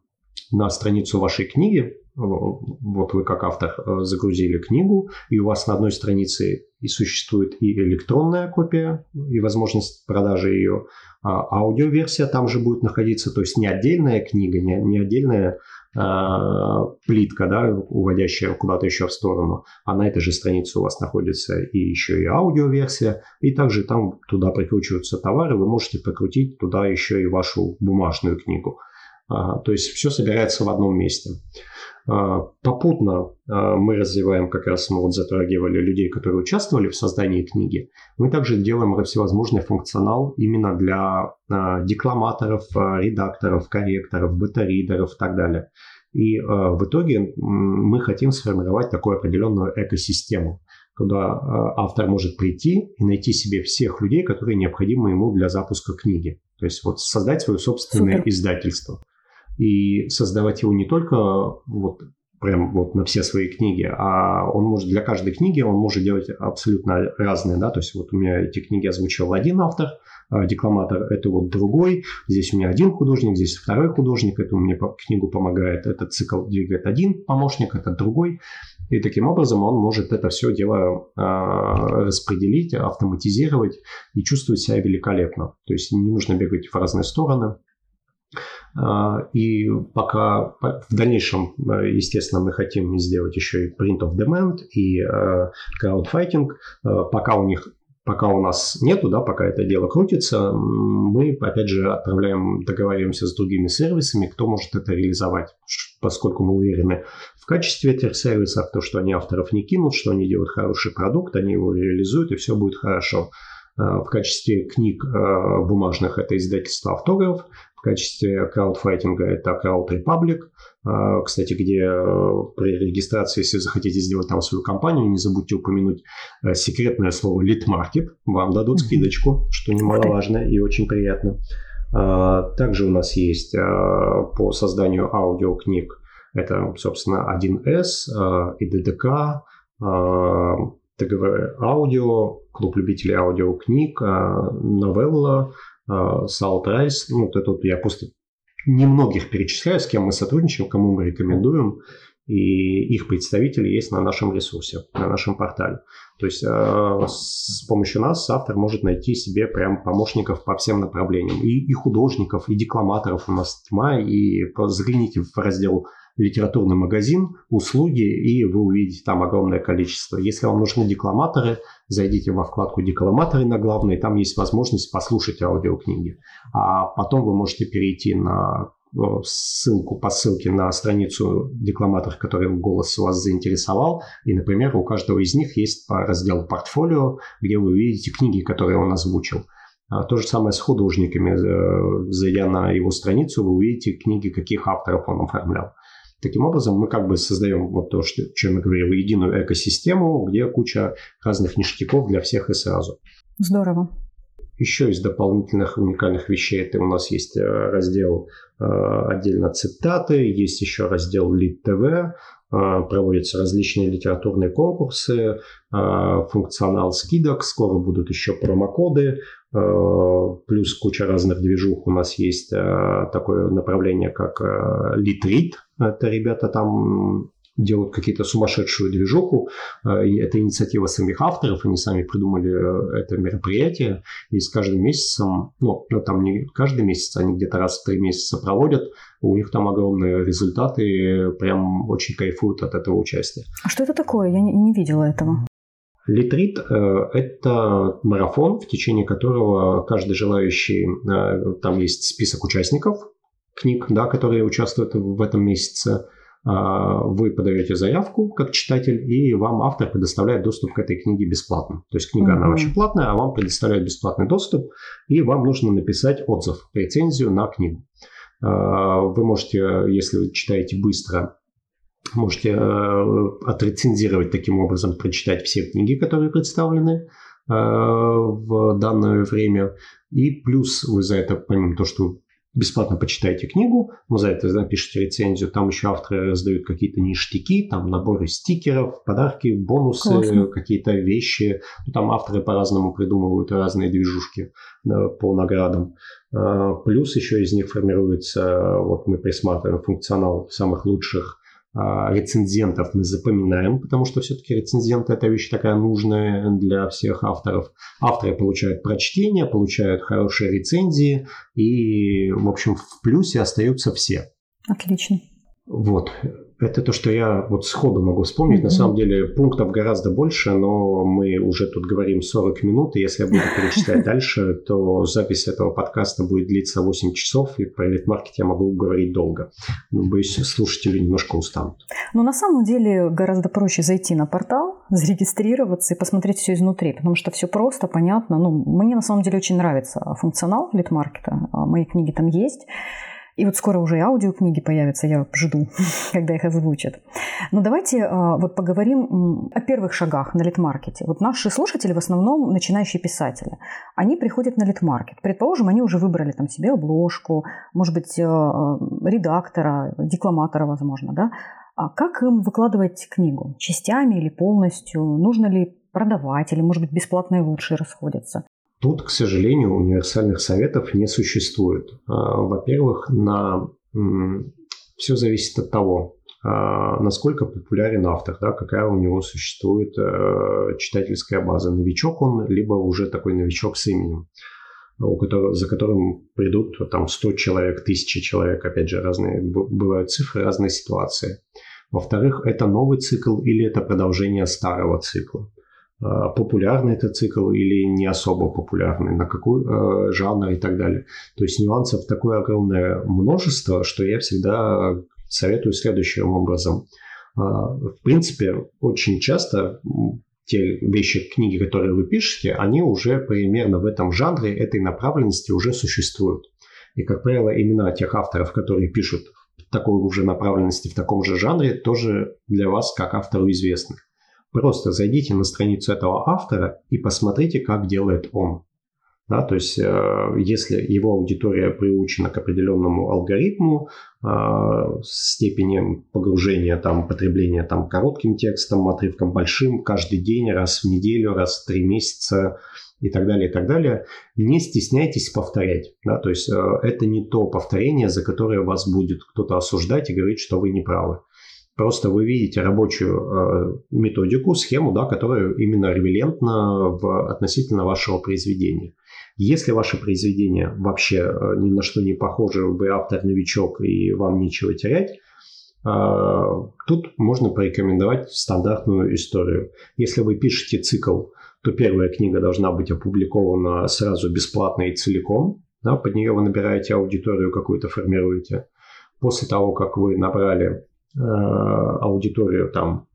на страницу вашей книги, вот вы как автор загрузили книгу, и у вас на одной странице и существует и электронная копия, и возможность продажи ее, а аудиоверсия там же будет находиться, то есть не отдельная книга, не, не отдельная а, плитка, да, уводящая куда-то еще в сторону, а на этой же странице у вас находится и еще и аудиоверсия, и также там туда прикручиваются товары, вы можете прикрутить туда еще и вашу бумажную книгу. А, то есть все собирается в одном месте. А, попутно мы развиваем, как раз мы вот затрагивали людей, которые участвовали в создании книги. Мы также делаем всевозможный функционал именно для декламаторов, редакторов, корректоров, бета-ридеров и так далее. И в итоге мы хотим сформировать такую определенную экосистему, куда автор может прийти и найти себе всех людей, которые необходимы ему для запуска книги. То есть вот создать свое собственное Супер. издательство. И создавать его не только вот прям вот на все свои книги, а он может для каждой книги он может делать абсолютно разные, да, то есть вот у меня эти книги озвучил один автор, а декламатор это вот другой, здесь у меня один художник, здесь второй художник, это мне книгу помогает, этот цикл двигает один помощник, это другой, и таким образом он может это все дело э, распределить, автоматизировать и чувствовать себя великолепно. То есть не нужно бегать в разные стороны. А, и пока в дальнейшем, э, естественно, мы хотим сделать еще и print of demand и э, crowdfighting. Э, пока у них пока у нас нету, да, пока это дело крутится, мы, опять же, отправляем, договариваемся с другими сервисами, кто может это реализовать, поскольку мы уверены в качестве этих сервисов, то, что они авторов не кинут, что они делают хороший продукт, они его реализуют, и все будет хорошо. В качестве книг бумажных это издательство автограф, в качестве краудфайтинга это Crowd Republic, а, кстати, где э, при регистрации, если захотите сделать там свою компанию, не забудьте упомянуть э, секретное слово Lead Market, вам дадут скидочку, что немаловажно и очень приятно. А, также у нас есть а, по созданию аудиокниг, это, собственно, 1С и ДДК, ТГВ Аудио, Клуб любителей аудиокниг, Новелла, Salt Rice. Ну, вот это вот я просто немногих перечисляю, с кем мы сотрудничаем, кому мы рекомендуем. И их представители есть на нашем ресурсе, на нашем портале. То есть э, с помощью нас автор может найти себе прям помощников по всем направлениям. И, и художников, и декламаторов у нас тьма. И загляните в раздел литературный магазин, услуги, и вы увидите там огромное количество. Если вам нужны декламаторы, зайдите во вкладку «Декламаторы» на главной, там есть возможность послушать аудиокниги. А потом вы можете перейти на ссылку по ссылке на страницу декламаторов, который голос вас заинтересовал. И, например, у каждого из них есть раздел «Портфолио», где вы увидите книги, которые он озвучил. А то же самое с художниками. Э, зайдя на его страницу, вы увидите книги, каких авторов он оформлял. Таким образом, мы как бы создаем вот то, что, о чем я говорил, единую экосистему, где куча разных ништяков для всех и сразу. Здорово. Еще из дополнительных уникальных вещей это у нас есть э, раздел э, отдельно цитаты, есть еще раздел Lead TV, проводятся различные литературные конкурсы, функционал скидок, скоро будут еще промокоды, плюс куча разных движух. У нас есть такое направление, как Read, это ребята там делают какие-то сумасшедшую движуху. Э, это инициатива самих авторов, они сами придумали э, это мероприятие. И с каждым месяцем, ну, ну там не каждый месяц, они где-то раз в три месяца проводят. У них там огромные результаты, прям очень кайфуют от этого участия. А что это такое? Я не, не видела этого. Литрит э, – это марафон, в течение которого каждый желающий, там есть список участников, книг, да, которые участвуют в этом месяце. А, вы подаете заявку как читатель, и вам автор предоставляет доступ к этой книге бесплатно. То есть книга, mm-hmm. она вообще платная, а вам предоставляют бесплатный доступ, и вам нужно написать отзыв, рецензию на книгу. А, вы можете, если вы читаете быстро, можете э, отрецензировать таким образом, прочитать все книги, которые представлены э, в данное время. И плюс вы за это, помимо того, что бесплатно почитайте книгу, но за это напишите рецензию. Там еще авторы раздают какие-то ништяки, там наборы стикеров, подарки, бонусы, Классно. какие-то вещи. Ну, там авторы по-разному придумывают разные движушки да, по наградам. А, плюс еще из них формируется, вот мы присматриваем функционал самых лучших рецензентов мы запоминаем, потому что все-таки рецензенты это вещь такая нужная для всех авторов. Авторы получают прочтение, получают хорошие рецензии и, в общем, в плюсе остаются все. Отлично. Вот. Это то, что я вот сходу могу вспомнить. Mm-hmm. На самом деле пунктов гораздо больше, но мы уже тут говорим 40 минут, и если я буду перечислять дальше, то запись этого подкаста будет длиться 8 часов, и про элитмаркет я могу говорить долго. Но, боюсь, слушатели немножко устанут. Ну, на самом деле гораздо проще зайти на портал, зарегистрироваться и посмотреть все изнутри, потому что все просто, понятно. Ну, мне на самом деле очень нравится функционал литмаркета. Мои книги там есть. И вот скоро уже и аудиокниги появятся, я жду, когда их озвучат. Но давайте а, вот поговорим о первых шагах на литмаркете. Вот наши слушатели в основном начинающие писатели. Они приходят на литмаркет. Предположим, они уже выбрали там себе обложку, может быть, а, редактора, декламатора, возможно, да? А как им выкладывать книгу? Частями или полностью? Нужно ли продавать или, может быть, бесплатно и лучше расходятся? Тут, к сожалению, универсальных советов не существует. А, во-первых, на... все зависит от того, а, насколько популярен автор, да, какая у него существует э, читательская база. Новичок он, либо уже такой новичок с именем, у которого, за которым придут там 100 человек, 1000 человек, опять же, разные бывают цифры, разные ситуации. Во-вторых, это новый цикл или это продолжение старого цикла. Э, популярный этот цикл или не особо популярный, на какой э, жанр и так далее. То есть нюансов такое огромное множество, что я всегда советую следующим образом. Э, в принципе, очень часто те вещи, книги, которые вы пишете, они уже примерно в этом жанре, этой направленности уже существуют. И, как правило, имена тех авторов, которые пишут такой уже направленности в таком же жанре, тоже для вас, как автору, известны. Просто зайдите на страницу этого автора и посмотрите, как делает он. Да, то есть, э, если его аудитория приучена к определенному алгоритму, э, степени погружения, там, потребления там, коротким текстом, отрывком большим, каждый день, раз в неделю, раз в три месяца и так далее, и так далее, не стесняйтесь повторять. Да, то есть, э, это не то повторение, за которое вас будет кто-то осуждать и говорить, что вы не правы. Просто вы видите рабочую э, методику, схему, да, которая именно релевантна в, относительно вашего произведения. Если ваше произведение вообще э, ни на что не похоже, вы автор-новичок и вам нечего терять, э, тут можно порекомендовать стандартную историю. Если вы пишете цикл, то первая книга должна быть опубликована сразу бесплатно и целиком. Да, под нее вы набираете аудиторию какую-то, формируете. После того, как вы набрали аудиторию там,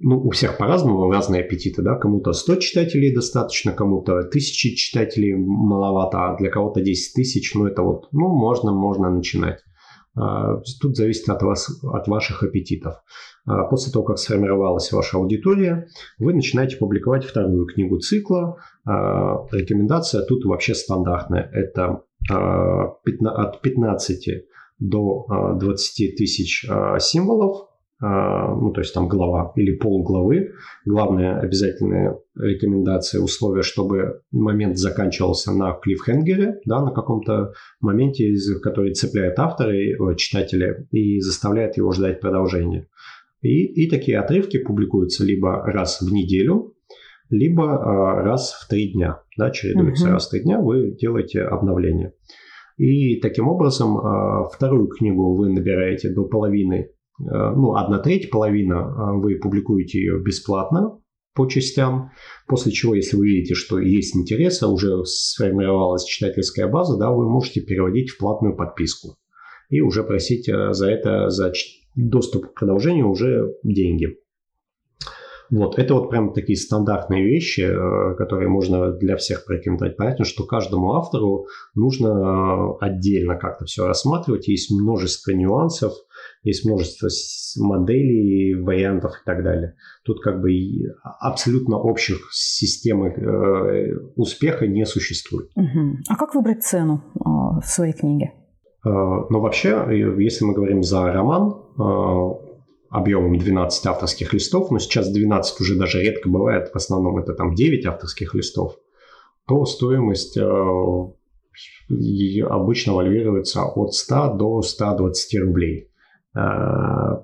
ну, у всех по-разному, разные аппетиты, да, кому-то 100 читателей достаточно, кому-то 1000 читателей маловато, а для кого-то 10 тысяч, ну, это вот, ну, можно, можно начинать. Э, тут зависит от вас, от ваших аппетитов. Э, после того, как сформировалась ваша аудитория, вы начинаете публиковать вторую книгу цикла. Рекомендация тут вообще стандартная. Это от 15 до 20 а, тысяч а, символов, а, ну, то есть там глава или полглавы. Главная обязательная рекомендация, условие, чтобы момент заканчивался на клиффхенгере, да, на каком-то моменте, который цепляет автора и э, читателя и заставляет его ждать продолжения. И, и такие отрывки публикуются либо раз в неделю, либо раз в три дня. Да, чередуется угу. раз в три дня, вы делаете обновление. И таким образом а, вторую книгу вы набираете до половины, а, ну, одна треть, половина, а, вы публикуете ее бесплатно по частям, после чего, если вы видите, что есть интерес, а уже сформировалась читательская база, да, вы можете переводить в платную подписку и уже просить за это, за доступ к продолжению уже деньги. Вот, это вот прям такие стандартные вещи, э, которые можно для всех порекомендовать. Понятно, что каждому автору нужно э, отдельно как-то все рассматривать. Есть множество нюансов, есть множество моделей, вариантов и так далее. Тут как бы абсолютно общих систем э, успеха не существует. Угу. А как выбрать цену в своей книге? Но вообще, если мы говорим за роман, объемом 12 авторских листов, но сейчас 12 уже даже редко бывает, в основном это там 9 авторских листов, то стоимость э, обычно вальвируется от 100 до 120 рублей. Э,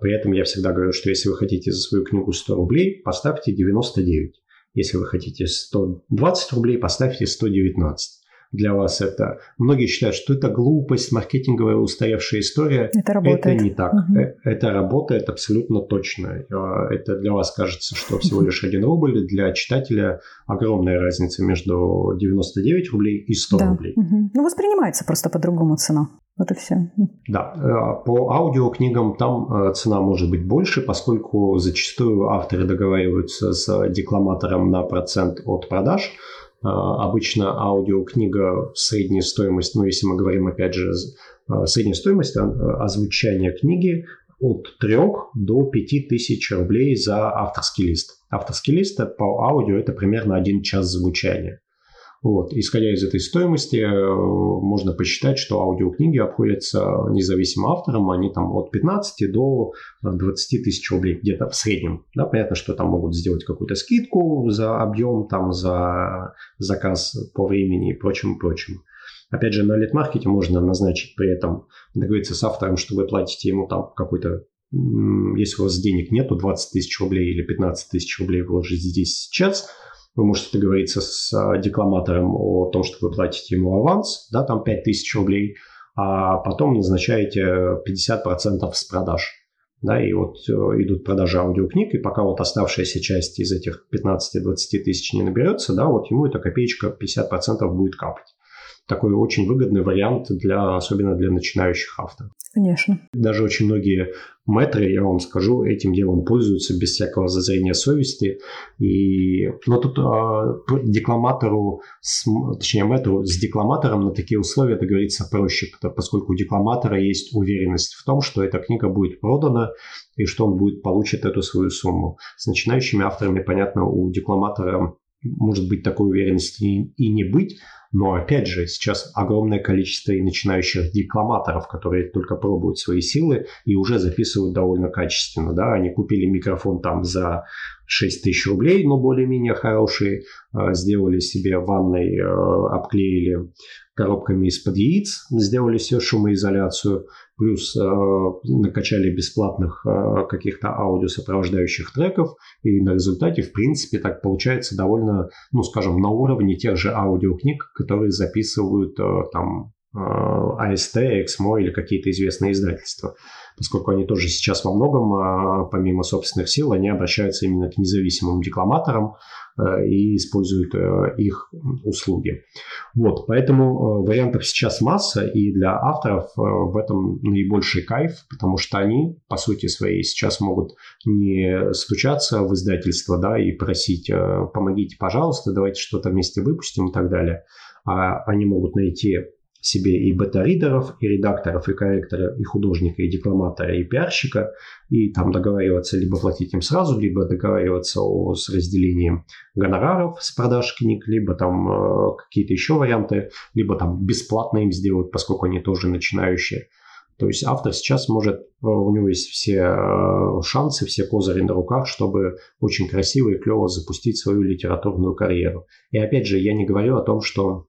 при этом я всегда говорю, что если вы хотите за свою книгу 100 рублей, поставьте 99. Если вы хотите 120 рублей, поставьте 119 для вас это. Многие считают, что это глупость, маркетинговая устаревшая история. Это работает. Это не так. Угу. Это работает абсолютно точно. А, это для вас кажется, что всего лишь один рубль. Для читателя огромная разница между 99 рублей и 100 да. рублей. Угу. Ну, воспринимается просто по-другому цена. Вот и все. Да, э, по аудиокнигам там э, цена может быть больше, поскольку зачастую авторы договариваются с декламатором на процент от продаж, обычно аудиокнига средняя стоимость, ну, если мы говорим, опять же, средняя стоимость озвучания книги от 3 до 5 тысяч рублей за авторский лист. Авторский лист по аудио это примерно один час звучания. Вот. Исходя из этой стоимости, э, можно посчитать, что аудиокниги обходятся независимым авторам, они там от 15 до 20 тысяч рублей где-то в среднем. Да, понятно, что там могут сделать какую-то скидку за объем, там, за заказ по времени и прочему, прочему. Опять же, на лид-маркете можно назначить при этом, договориться с автором, что вы платите ему там какой-то если у вас денег нету, 20 тысяч рублей или 15 тысяч рублей вложить здесь сейчас – вы можете договориться с а, декламатором о том, что вы платите ему аванс, да, там 5000 рублей, а потом назначаете 50% с продаж. Да, и вот э, идут продажи аудиокниг, и пока вот оставшаяся часть из этих 15-20 тысяч не наберется, да, вот ему эта копеечка 50% будет капать такой очень выгодный вариант, для, особенно для начинающих авторов. Конечно. Даже очень многие мэтры, я вам скажу, этим делом пользуются без всякого зазрения совести. И... Но тут э, декламатору, с, точнее мэтру с декламатором на такие условия договориться проще, поскольку у декламатора есть уверенность в том, что эта книга будет продана и что он будет получит эту свою сумму. С начинающими авторами, понятно, у декламатора может быть такой уверенности и не быть, но опять же, сейчас огромное количество и начинающих декламаторов, которые только пробуют свои силы и уже записывают довольно качественно. Да? Они купили микрофон там за 6 тысяч рублей, но более-менее хороший, э, сделали себе ванной, э, обклеили коробками из-под яиц, сделали все шумоизоляцию, плюс э, накачали бесплатных э, каких-то аудиосопровождающих треков, и на результате, в принципе, так получается довольно, ну, скажем, на уровне тех же аудиокниг, которые записывают э, там АСТ, Эксмо или какие-то известные издательства поскольку они тоже сейчас во многом, а, помимо собственных сил, они обращаются именно к независимым декламаторам э, и используют э, их услуги. Вот, поэтому э, вариантов сейчас масса, и для авторов в этом наибольший кайф, потому что они, по сути своей, сейчас могут не стучаться в издательство, да, и просить, помогите, пожалуйста, давайте что-то вместе выпустим и так далее, а они могут найти себе и бета-ридеров, и редакторов, и корректора, и художника, и декламатора, и пиарщика, и там договариваться либо платить им сразу, либо договариваться о, с разделением гонораров с продаж книг, либо там э, какие-то еще варианты, либо там бесплатно им сделать, поскольку они тоже начинающие. То есть автор сейчас может, э, у него есть все э, шансы, все козыри на руках, чтобы очень красиво и клево запустить свою литературную карьеру. И опять же, я не говорю о том, что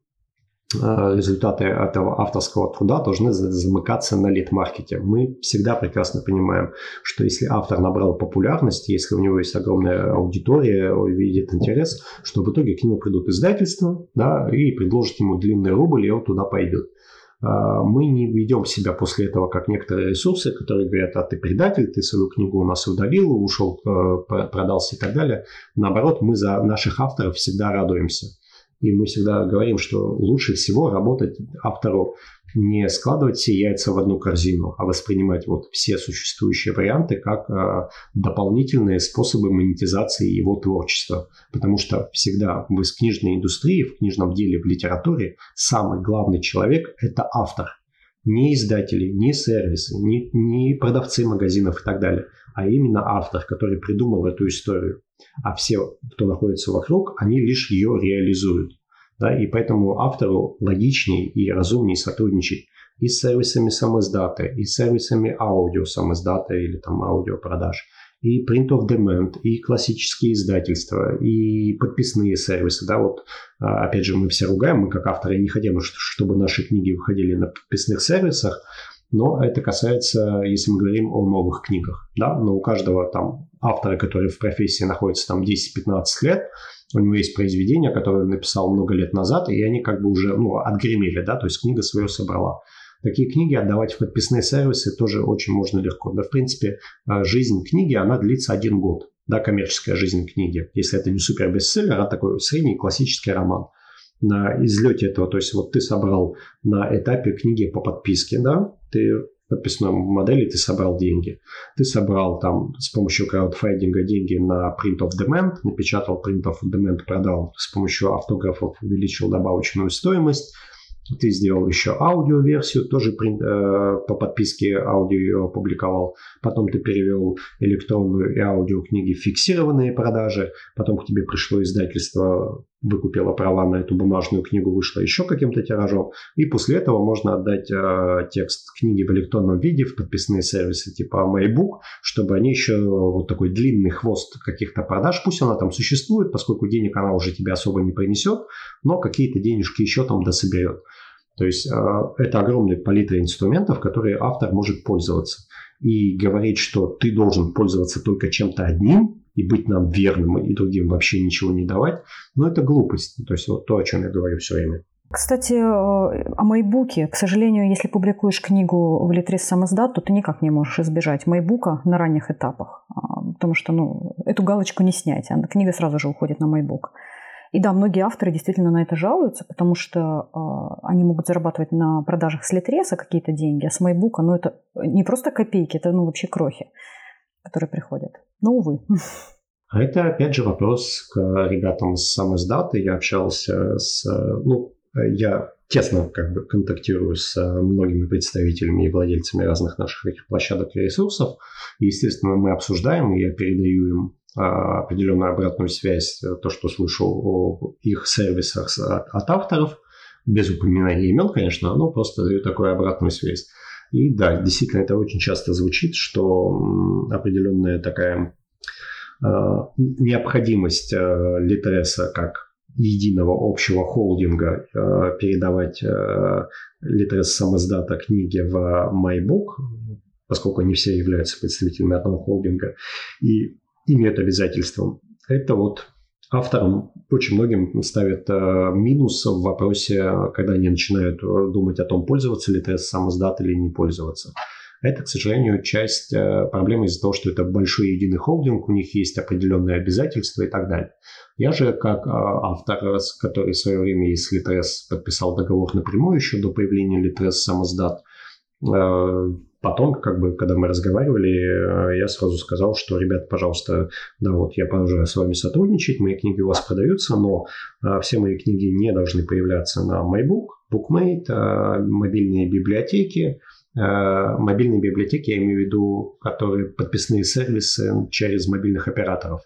результаты этого авторского труда должны замыкаться на лид-маркете. Мы всегда прекрасно понимаем, что если автор набрал популярность, если у него есть огромная аудитория, видит интерес, что в итоге к нему придут издательства да, и предложат ему длинный рубль, и он туда пойдет. Э, мы не ведем себя после этого как некоторые ресурсы, которые говорят, а ты предатель, ты свою книгу у нас удалил, ушел, э, продался и так далее. Наоборот, мы за наших авторов всегда радуемся. И мы всегда говорим, что лучше всего работать автору не складывать все яйца в одну корзину, а воспринимать вот все существующие варианты как э, дополнительные способы монетизации его творчества. Потому что всегда в книжной индустрии, в книжном деле, в литературе самый главный человек – это автор. Не издатели, не сервисы, не, не продавцы магазинов и так далее, а именно автор, который придумал эту историю а все, кто находится вокруг, они лишь ее реализуют. Да, и поэтому автору логичнее и разумнее сотрудничать и с сервисами самоиздата, и с сервисами аудио самоиздата или там аудиопродаж, и print of demand, и классические издательства, и подписные сервисы. Да, вот, а, опять же, мы все ругаем, мы как авторы не хотим, чтобы наши книги выходили на подписных сервисах, но это касается, если мы говорим о новых книгах. Да? Но у каждого там автора, который в профессии находится там 10-15 лет, у него есть произведения, которые он написал много лет назад, и они как бы уже ну, отгремели, да, то есть книга свою собрала. Такие книги отдавать в подписные сервисы тоже очень можно легко. Да, в принципе, э, жизнь книги, она длится один год, да, коммерческая жизнь книги. Если это не супер бестселлер, а такой средний классический роман на излете этого, то есть вот ты собрал на этапе книги по подписке, да, ты подписной модели ты собрал деньги. Ты собрал там с помощью краудфайдинга деньги на print of demand, напечатал print of demand, продал с помощью автографов, увеличил добавочную стоимость, ты сделал еще аудиоверсию, тоже э, по подписке аудио опубликовал. Потом ты перевел электронную и аудиокниги в фиксированные продажи. Потом к тебе пришло издательство, выкупило права на эту бумажную книгу, вышло еще каким-то тиражом. И после этого можно отдать э, текст книги в электронном виде в подписные сервисы типа MyBook, чтобы они еще вот такой длинный хвост каких-то продаж, пусть она там существует, поскольку денег она уже тебе особо не принесет, но какие-то денежки еще там дособерет. То есть а, это огромный палитра инструментов, которые автор может пользоваться. И говорить, что ты должен пользоваться только чем-то одним и быть нам верным и другим вообще ничего не давать, ну это глупость. То есть вот то, о чем я говорю все время. Кстати, э, о майбуке. К сожалению, если публикуешь книгу в Литрес самоздат, то ты никак не можешь избежать майбука на ранних этапах. А, потому что ну, эту галочку не снять. Книга сразу же уходит на майбук. И да, многие авторы действительно на это жалуются, потому что э, они могут зарабатывать на продажах с Литреса какие-то деньги, а с Майбука, ну это не просто копейки, это ну вообще крохи, которые приходят. Но, увы. А это, опять же, вопрос к ребятам с самоиздата. Я общался с... Ну, я тесно как бы контактирую с многими представителями и владельцами разных наших этих площадок и ресурсов. И, естественно, мы обсуждаем, и я передаю им а, определенную обратную связь, э, то, что слышал о их сервисах от, от авторов, без упоминания имен, конечно, но просто даю такую обратную связь. И да, действительно, это очень часто звучит, что определенная такая э, необходимость э, Литреса как единого общего холдинга э, передавать э, Литрес самоздата книги в MyBook, поскольку они все являются представителями одного холдинга, и имеют обязательством. Это вот авторам очень многим ставят э, минус в вопросе, когда они начинают э, думать о том, пользоваться ли тест самоздат или не пользоваться. Это, к сожалению, часть э, проблемы из-за того, что это большой единый холдинг, у них есть определенные обязательства и так далее. Я же, как автор, который в свое время из Litres подписал договор напрямую еще до появления Litres самоздат, потом, как бы, когда мы разговаривали, э, я сразу сказал, что, ребят, пожалуйста, да, вот я продолжаю с вами сотрудничать, мои книги у вас продаются, но э, все мои книги не должны появляться на MyBook, BookMate, э, мобильные библиотеки, мобильные библиотеки, я имею в виду, которые подписные сервисы через мобильных операторов.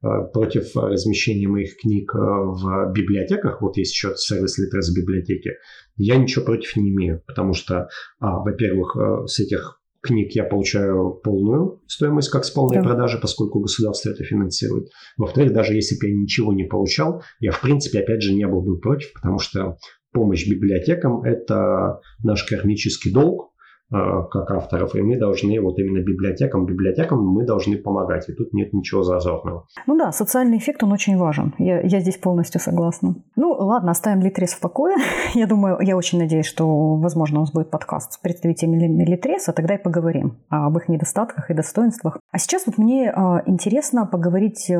Против размещения моих книг в библиотеках, вот есть еще сервис Litres библиотеки, я ничего против не имею, потому что, а, во-первых, э, с этих книг я получаю полную стоимость как с полной да. продажи, поскольку государство это финансирует. Во-вторых, даже если бы я ничего не получал, я в принципе опять же не был бы против, потому что помощь библиотекам – это наш кармический долг, Э, как авторов, и мы должны вот именно библиотекам, библиотекам мы должны помогать, и тут нет ничего зазорного. Ну да, социальный эффект, он очень важен, я, я здесь полностью согласна. Ну ладно, оставим Литрес в покое. Я думаю, я очень надеюсь, что, возможно, у нас будет подкаст с представителями Литреса, тогда и поговорим об их недостатках и достоинствах. А сейчас вот мне э, интересно поговорить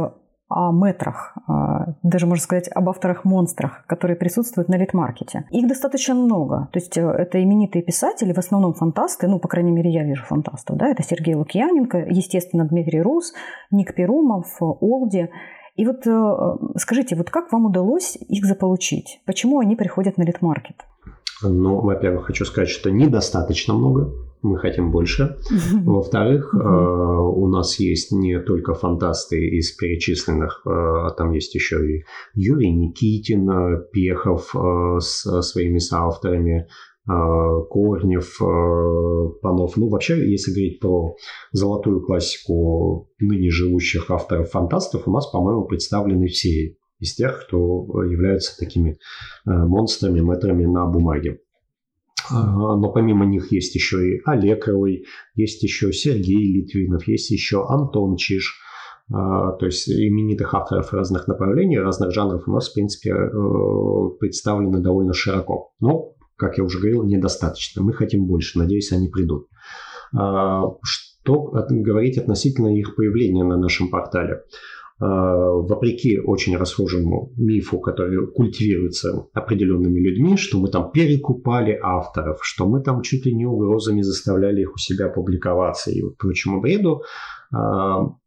о метрах, даже можно сказать об авторах-монстрах, которые присутствуют на литмаркете. Их достаточно много. То есть э, это именитые писатели, в основном фантасты, ну, по крайней мере, я вижу фантастов. Да? Это Сергей Лукьяненко, естественно, Дмитрий Рус, Ник Перумов, Олди. И вот э, скажите, вот как вам удалось их заполучить? Почему они приходят на литмаркет? Ну, во-первых, хочу сказать, что недостаточно много мы хотим больше. Во-вторых, э, у нас есть не только фантасты из перечисленных, э, а там есть еще и Юрий Никитин, э, Пехов с своими соавторами, Корнев, Панов. Ну, вообще, если говорить про золотую классику ныне живущих авторов-фантастов, у нас, по-моему, представлены все из тех, кто являются такими монстрами, метрами на бумаге. А, но помимо них есть еще и Олег есть еще Сергей Литвинов, есть еще Антон Чиж. А, то есть именитых авторов разных направлений, разных жанров у нас, в принципе, э, представлены довольно широко. Но, как я уже говорил, недостаточно. Мы хотим больше. Надеюсь, они придут. А, что говорить относительно их появления на нашем портале? Э, вопреки очень расхожему мифу, который культивируется определенными людьми, что мы там перекупали авторов, что мы там чуть ли не угрозами заставляли их у себя публиковаться и прочему бреду, э,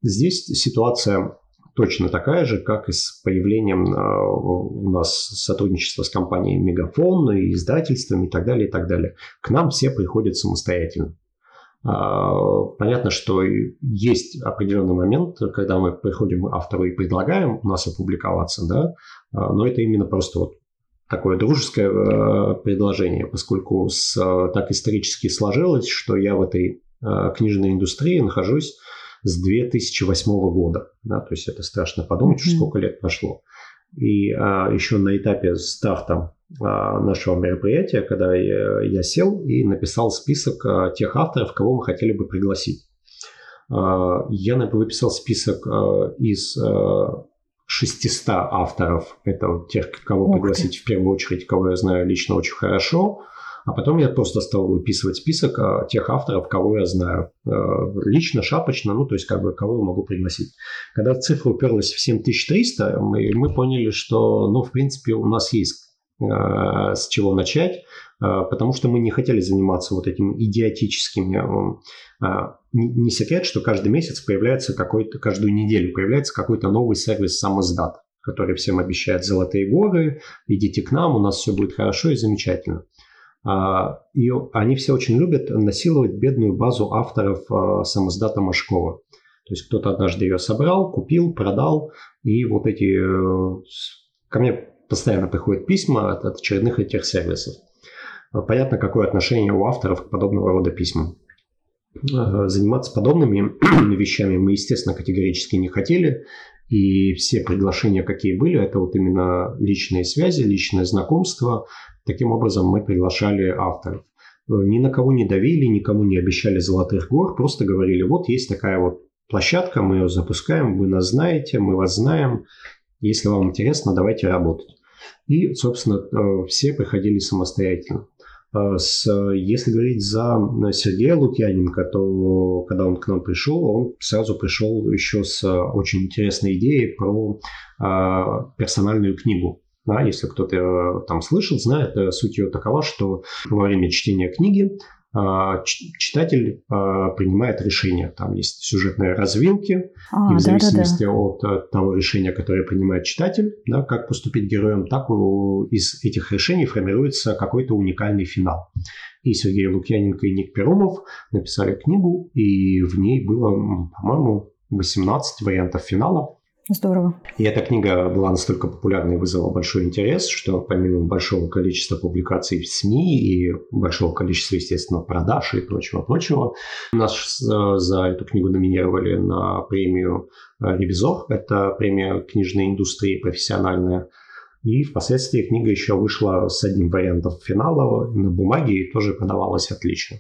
здесь ситуация точно такая же, как и с появлением у нас сотрудничества с компанией Мегафон, издательствами и так далее, и так далее. К нам все приходят самостоятельно. А, понятно, что есть определенный момент, когда мы приходим к автору и предлагаем у нас опубликоваться, да, а, но это именно просто вот такое дружеское э, предложение, поскольку с, так исторически сложилось, что я в этой э, книжной индустрии нахожусь с 2008 года. Да, то есть это страшно подумать, mm-hmm. сколько лет прошло. И а, еще на этапе старта нашего мероприятия, когда я, сел и написал список а, тех авторов, кого мы хотели бы пригласить. А, я выписал список а, из а, 600 авторов. Это тех, кого пригласить в первую очередь, кого я знаю лично очень хорошо. А потом я просто стал выписывать список а, тех авторов, кого я знаю. А, лично, шапочно, ну, то есть, как бы, кого я могу пригласить. Когда цифра уперлась в 7300, мы, мы поняли, что, ну, в принципе, у нас есть а, с чего начать, потому что мы не хотели заниматься вот этим идиотическим. Не секрет, что каждый месяц появляется какой-то, каждую неделю появляется какой-то новый сервис самоздат, который всем обещает золотые горы, идите к нам, у нас все будет хорошо и замечательно. А, и они все очень любят насиловать бедную базу авторов самоздата Машкова. То есть кто-то однажды ее собрал, купил, продал, и вот эти... Э, ко мне постоянно приходят письма от, от очередных этих сервисов. Понятно, какое отношение у авторов к подобного рода письмам. Э, заниматься подобными вещами мы, естественно, категорически не хотели. И все приглашения, какие были, это вот именно личные связи, личное знакомство, Таким образом, мы приглашали авторов. Ни на кого не давили, никому не обещали золотых гор, просто говорили, вот есть такая вот площадка, мы ее запускаем, вы нас знаете, мы вас знаем, если вам интересно, давайте работать. И, собственно, э, все приходили самостоятельно. Э, с, если говорить за Сергея Лукьяненко, то когда он к нам пришел, он сразу пришел еще с очень интересной идеей про персональную книгу. Да, если кто-то э, там слышал, знает, э, суть ее такова, что во время чтения книги читатель а, принимает решение. Там есть сюжетные развилки, а, и в зависимости да, да, да. от э, того решения, которое принимает читатель, да, как поступить героем, так из этих решений формируется какой-то уникальный финал. И Сергей Лукьяненко и Ник Перумов написали книгу, и в ней было, по-моему, 18 вариантов финала. Здорово. И эта книга была настолько популярна и вызвала большой интерес, что помимо большого количества публикаций в СМИ и большого количества, естественно, продаж и прочего-прочего, нас э, за эту книгу номинировали на премию э, «Ревизор». Это премия книжной индустрии профессиональная. И впоследствии книга еще вышла с одним вариантом финала на бумаге и тоже продавалась отлично.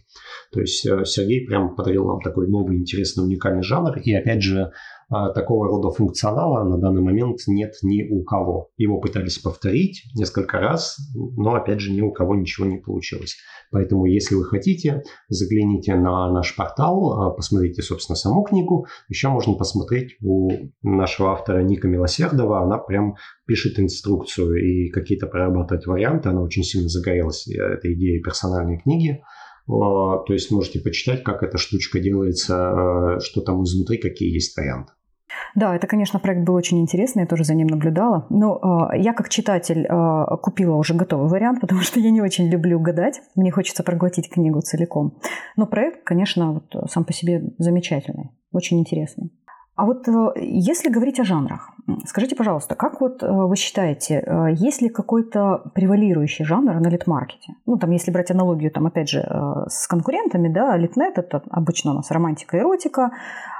То есть э, Сергей прям подарил нам такой новый, интересный, уникальный жанр. И опять же, такого рода функционала на данный момент нет ни у кого. Его пытались повторить несколько раз, но опять же ни у кого ничего не получилось. Поэтому, если вы хотите, загляните на наш портал, а, посмотрите, собственно, саму книгу. Еще можно посмотреть у нашего автора Ника Милосердова. Она прям пишет инструкцию и какие-то прорабатывать варианты. Она очень сильно загорелась э, этой идеей персональной книги. А, то есть можете почитать, как эта штучка делается, что там изнутри, какие есть варианты. Да, это, конечно, проект был очень интересный, я тоже за ним наблюдала. Но э, я как читатель э, купила уже готовый вариант, потому что я не очень люблю гадать. Мне хочется проглотить книгу целиком. Но проект, конечно, вот, сам по себе замечательный, очень интересный. А вот э, если говорить о жанрах, скажите, пожалуйста, как вот э, вы считаете, э, есть ли какой-то превалирующий жанр на литмаркете? Ну, там, если брать аналогию, там, опять же, с конкурентами, да, литнет – это обычно у нас романтика, эротика,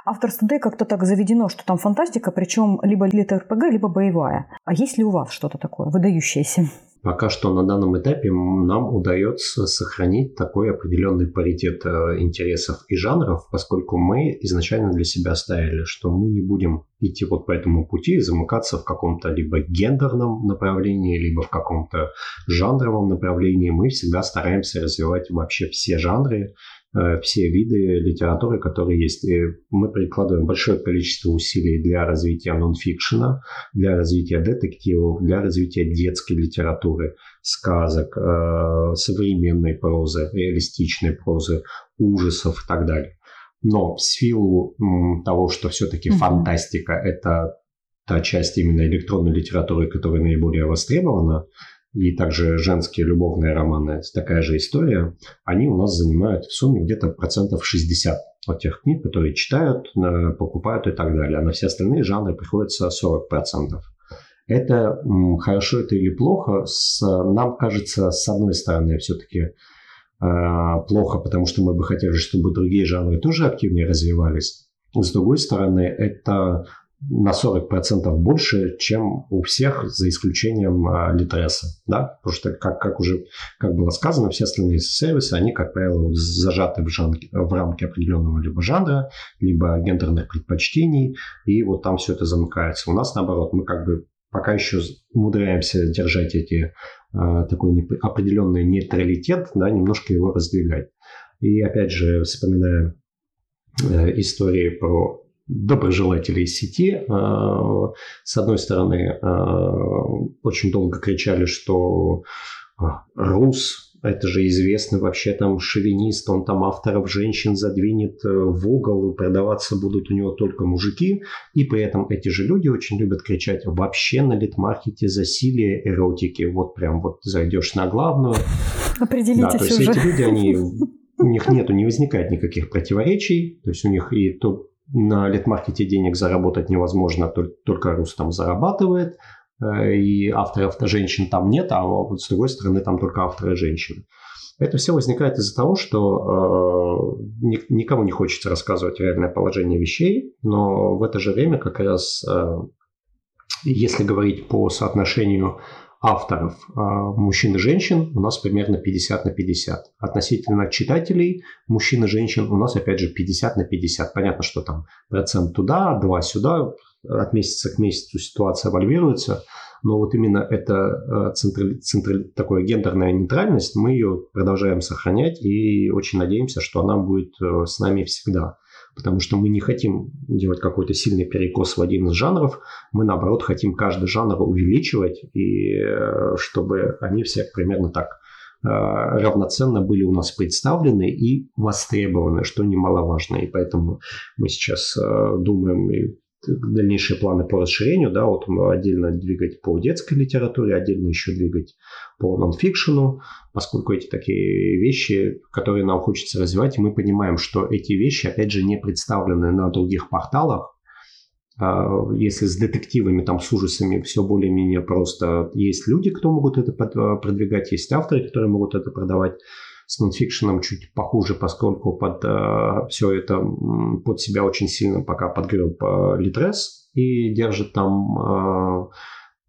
Авторс Today как-то так заведено, что там фантастика, причем либо лит-РПГ, либо боевая. А есть ли у вас что-то такое выдающееся? Пока что на данном этапе нам удается сохранить такой определенный паритет э, интересов и жанров, поскольку мы изначально для себя ставили, что мы не будем идти вот по этому пути, замыкаться в каком-то либо гендерном направлении, либо в каком-то жанровом направлении. Мы всегда стараемся развивать вообще все жанры, все виды литературы, которые есть. И мы прикладываем большое количество усилий для развития нонфикшена, для развития детективов, для развития детской литературы, сказок, э, современной прозы, реалистичной прозы, ужасов и так далее. Но в силу того, что все-таки mm-hmm. фантастика – это та часть именно электронной литературы, которая наиболее востребована, и также женские любовные романы, такая же история, они у нас занимают в сумме где-то процентов 60 от тех книг, которые читают, покупают и так далее. А на все остальные жанры приходится 40%. Это хорошо это или плохо, с, нам кажется, с одной стороны, все-таки э, плохо, потому что мы бы хотели, чтобы другие жанры тоже активнее развивались. С другой стороны, это на 40% больше, чем у всех, за исключением а, Литреса. Да? Потому что, как, как уже как было сказано, все остальные сервисы, они, как правило, зажаты в, жанре, в рамки определенного либо жанра, либо гендерных предпочтений, и вот там все это замыкается. У нас, наоборот, мы как бы пока еще умудряемся держать эти а, такой не, определенный нейтралитет, да, немножко его раздвигать. И опять же, вспоминая э, истории про доброжелателей сети. А, с одной стороны, а, очень долго кричали, что а, Рус это же известный вообще там шовинист, он там авторов женщин задвинет э, в угол, и продаваться будут у него только мужики. И при этом эти же люди очень любят кричать вообще на литмаркете засилие эротики. Вот прям вот зайдешь на главную. Определитесь да, то есть уже. эти люди, они, у них нету, не возникает никаких противоречий. То есть у них и то на литмаркете денег заработать невозможно, только Рус там зарабатывает, э, и авторов женщин там нет, а вот с другой стороны там только авторы женщины. Это все возникает из-за того, что э, никому не хочется рассказывать реальное положение вещей, но в это же время как раз, э, если говорить по соотношению авторов а, мужчин и женщин у нас примерно 50 на 50. Относительно читателей мужчин и женщин у нас опять же 50 на 50. Понятно, что там процент туда, два сюда, от месяца к месяцу ситуация эволюируется, но вот именно эта центр, центр, такая гендерная нейтральность, мы ее продолжаем сохранять и очень надеемся, что она будет э, с нами всегда потому что мы не хотим делать какой-то сильный перекос в один из жанров, мы наоборот хотим каждый жанр увеличивать, и э, чтобы они все примерно так э, равноценно были у нас представлены и востребованы, что немаловажно. И поэтому мы сейчас э, думаем и дальнейшие планы по расширению, да, вот отдельно двигать по детской литературе, отдельно еще двигать по нонфикшену, поскольку эти такие вещи, которые нам хочется развивать, мы понимаем, что эти вещи, опять же, не представлены на других порталах, а, если с детективами, там, с ужасами все более-менее просто. Есть люди, кто могут это продвигать, есть авторы, которые могут это продавать с нонфикшеном чуть похуже, поскольку под э, все это под себя очень сильно пока подгреб э, Литрес и держит там, э,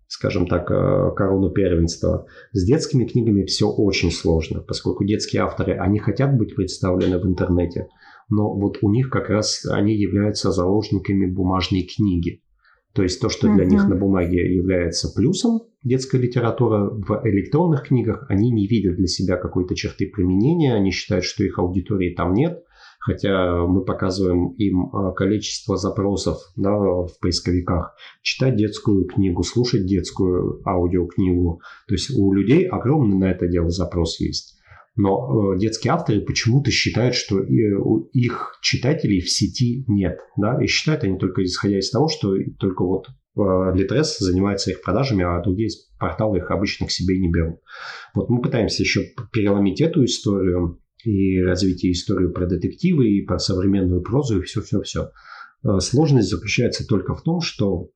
скажем так, э, корону первенства. С детскими книгами все очень сложно, поскольку детские авторы, они хотят быть представлены в интернете, но вот у них как раз они являются заложниками бумажной книги. То есть то, что для них на бумаге является плюсом, детская литература в электронных книгах, они не видят для себя какой-то черты применения, они считают, что их аудитории там нет, хотя мы показываем им а, количество запросов да, в поисковиках, читать детскую книгу, слушать детскую аудиокнигу. То есть у людей огромный на это дело запрос есть. Но э, детские авторы почему-то считают, что у их читателей в сети нет. Да? И считают они только исходя из того, что только вот Литрес э, занимается их продажами, а другие порталы их обычно к себе не берут. Вот мы пытаемся еще переломить эту историю и развить историю про детективы, и про современную прозу, и все-все-все. Э, сложность заключается только в том, что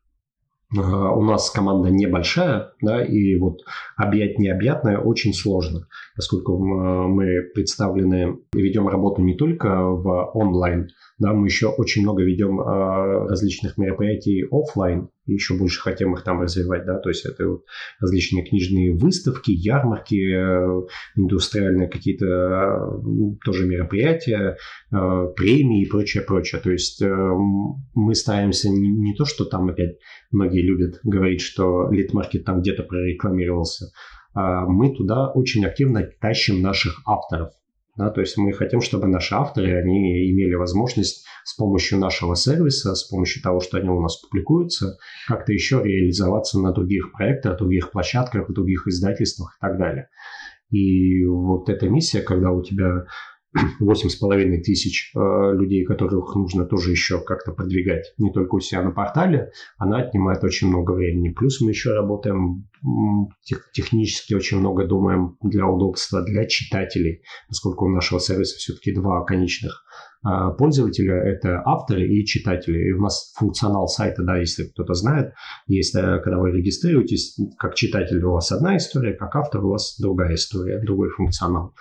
у нас команда небольшая, да, и вот объять необъятное очень сложно, поскольку мы представлены и ведем работу не только в онлайн, да, мы еще очень много ведем а, различных мероприятий офлайн, еще больше хотим их там развивать, да, то есть это вот различные книжные выставки, ярмарки, э, индустриальные какие-то э, тоже мероприятия, э, премии и прочее, прочее. То есть мы стараемся не, не то, что там опять многие любят говорить, что литмаркет там где-то прорекламировался, а мы туда очень активно тащим наших авторов. Да, то есть мы хотим, чтобы наши авторы, они имели возможность с помощью нашего сервиса, с помощью того, что они у нас публикуются, как-то еще реализоваться на других проектах, других площадках, других издательствах и так далее. И вот эта миссия, когда у тебя 8,5 тысяч э, людей, которых нужно тоже еще как-то продвигать, не только у себя на портале, она отнимает очень много времени. Плюс мы еще работаем тех, технически очень много думаем для удобства, для читателей, поскольку у нашего сервиса все-таки два конечных э, пользователя – это авторы и читатели. И у нас функционал сайта, да, если кто-то знает, есть, э, когда вы регистрируетесь, как читатель у вас одна история, как автор у вас другая история, другой функционал.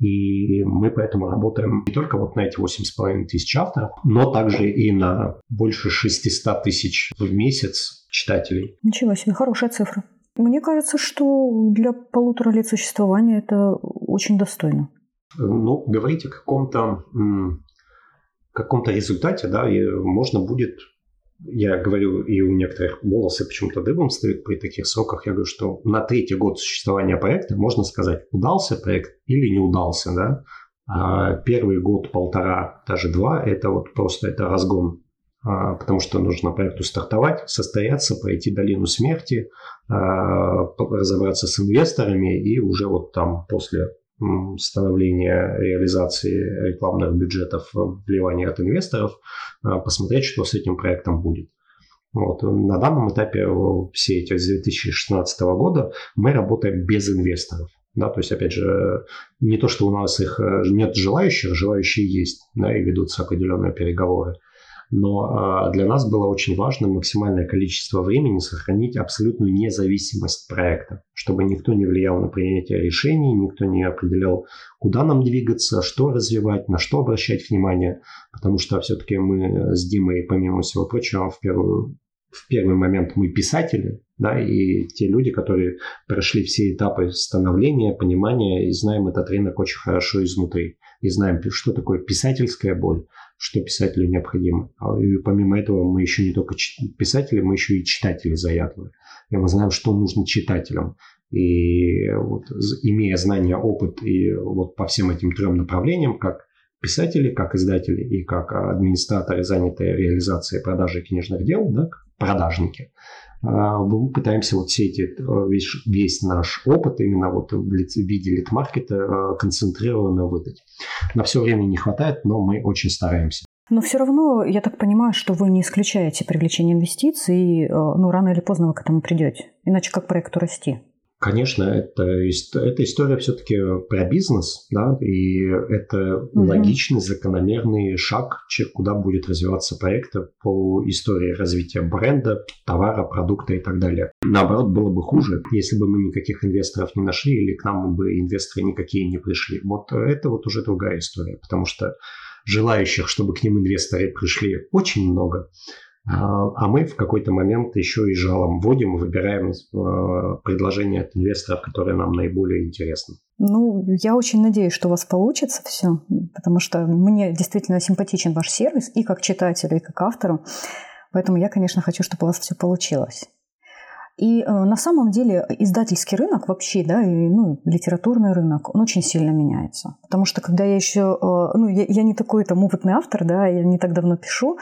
И мы поэтому работаем не только вот на эти 8,5 тысяч авторов, но также и на больше 600 тысяч в месяц читателей. Ничего себе, хорошая цифра. Мне кажется, что для полутора лет существования это очень достойно. Ну, говорить о каком-то каком-то результате, да, можно будет я говорю, и у некоторых волосы почему-то дыбом стоят при таких сроках, я говорю, что на третий год существования проекта можно сказать, удался проект или не удался, да. А первый год, полтора, даже два, это вот просто это разгон, а, потому что нужно проекту стартовать, состояться, пройти долину смерти, а, разобраться с инвесторами и уже вот там после становления реализации рекламных бюджетов, вливания от инвесторов, а, посмотреть, что с этим проектом будет. Вот. На данном этапе все эти с 2016 года мы работаем без инвесторов. Да, то есть, опять же, не то, что у нас их э, нет желающих, желающие есть, да, и ведутся определенные переговоры но а, для нас было очень важно максимальное количество времени сохранить абсолютную независимость проекта, чтобы никто не влиял на принятие решений, никто не определял, куда нам двигаться, что развивать, на что обращать внимание, потому что все-таки мы с Димой, помимо всего прочего, в первую в первый момент мы писатели, да, и те люди, которые прошли все этапы становления, понимания и знаем этот рынок очень хорошо изнутри. И знаем, что такое писательская боль, что писателю необходимо. А, и помимо этого мы еще не только писатели, мы еще и читатели заядлые. И мы знаем, что нужно читателям. И вот, имея знания, опыт и вот по всем этим трем направлениям, как писатели, как издатели и как администраторы, занятые реализацией продажи книжных дел, да, продажники, а, мы пытаемся вот все эти, весь, весь наш опыт именно вот в виде лид-маркета а, концентрированно выдать. На все время не хватает, но мы очень стараемся. Но все равно, я так понимаю, что вы не исключаете привлечение инвестиций, и а, ну, рано или поздно вы к этому придете. Иначе как проекту расти? Конечно, это, эта история все-таки про бизнес, да, и это угу. логичный, закономерный шаг, куда будет развиваться проект по истории развития бренда, товара, продукта и так далее. Наоборот, было бы хуже, если бы мы никаких инвесторов не нашли или к нам бы инвесторы никакие не пришли. Вот это вот уже другая история, потому что желающих, чтобы к ним инвесторы пришли, очень много. А, а мы в какой-то момент еще и жалом вводим и выбираем э, предложения от инвесторов, которые нам наиболее интересны. Ну, я очень надеюсь, что у вас получится все, потому что мне действительно симпатичен ваш сервис и как читателю, и как автору. Поэтому я, конечно, хочу, чтобы у вас все получилось. И э, на самом деле издательский рынок вообще, да, и ну, литературный рынок, он очень сильно меняется. Потому что когда я еще, э, ну, я, я не такой там опытный автор, да, я не так давно пишу,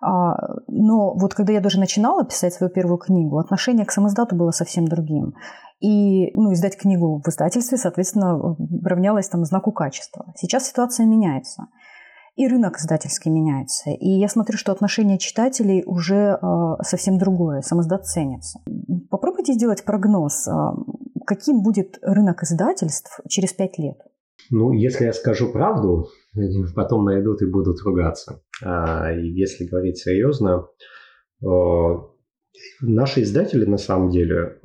но вот когда я даже начинала писать свою первую книгу, отношение к самоиздату было совсем другим. И ну, издать книгу в издательстве, соответственно, равнялось там знаку качества. Сейчас ситуация меняется. И рынок издательский меняется. И я смотрю, что отношение читателей уже э, совсем другое. Самоздат ценится. Попробуйте сделать прогноз, э, каким будет рынок издательств через пять лет. Ну, если я скажу правду, потом найдут и будут ругаться. А если говорить серьезно, наши издатели на самом деле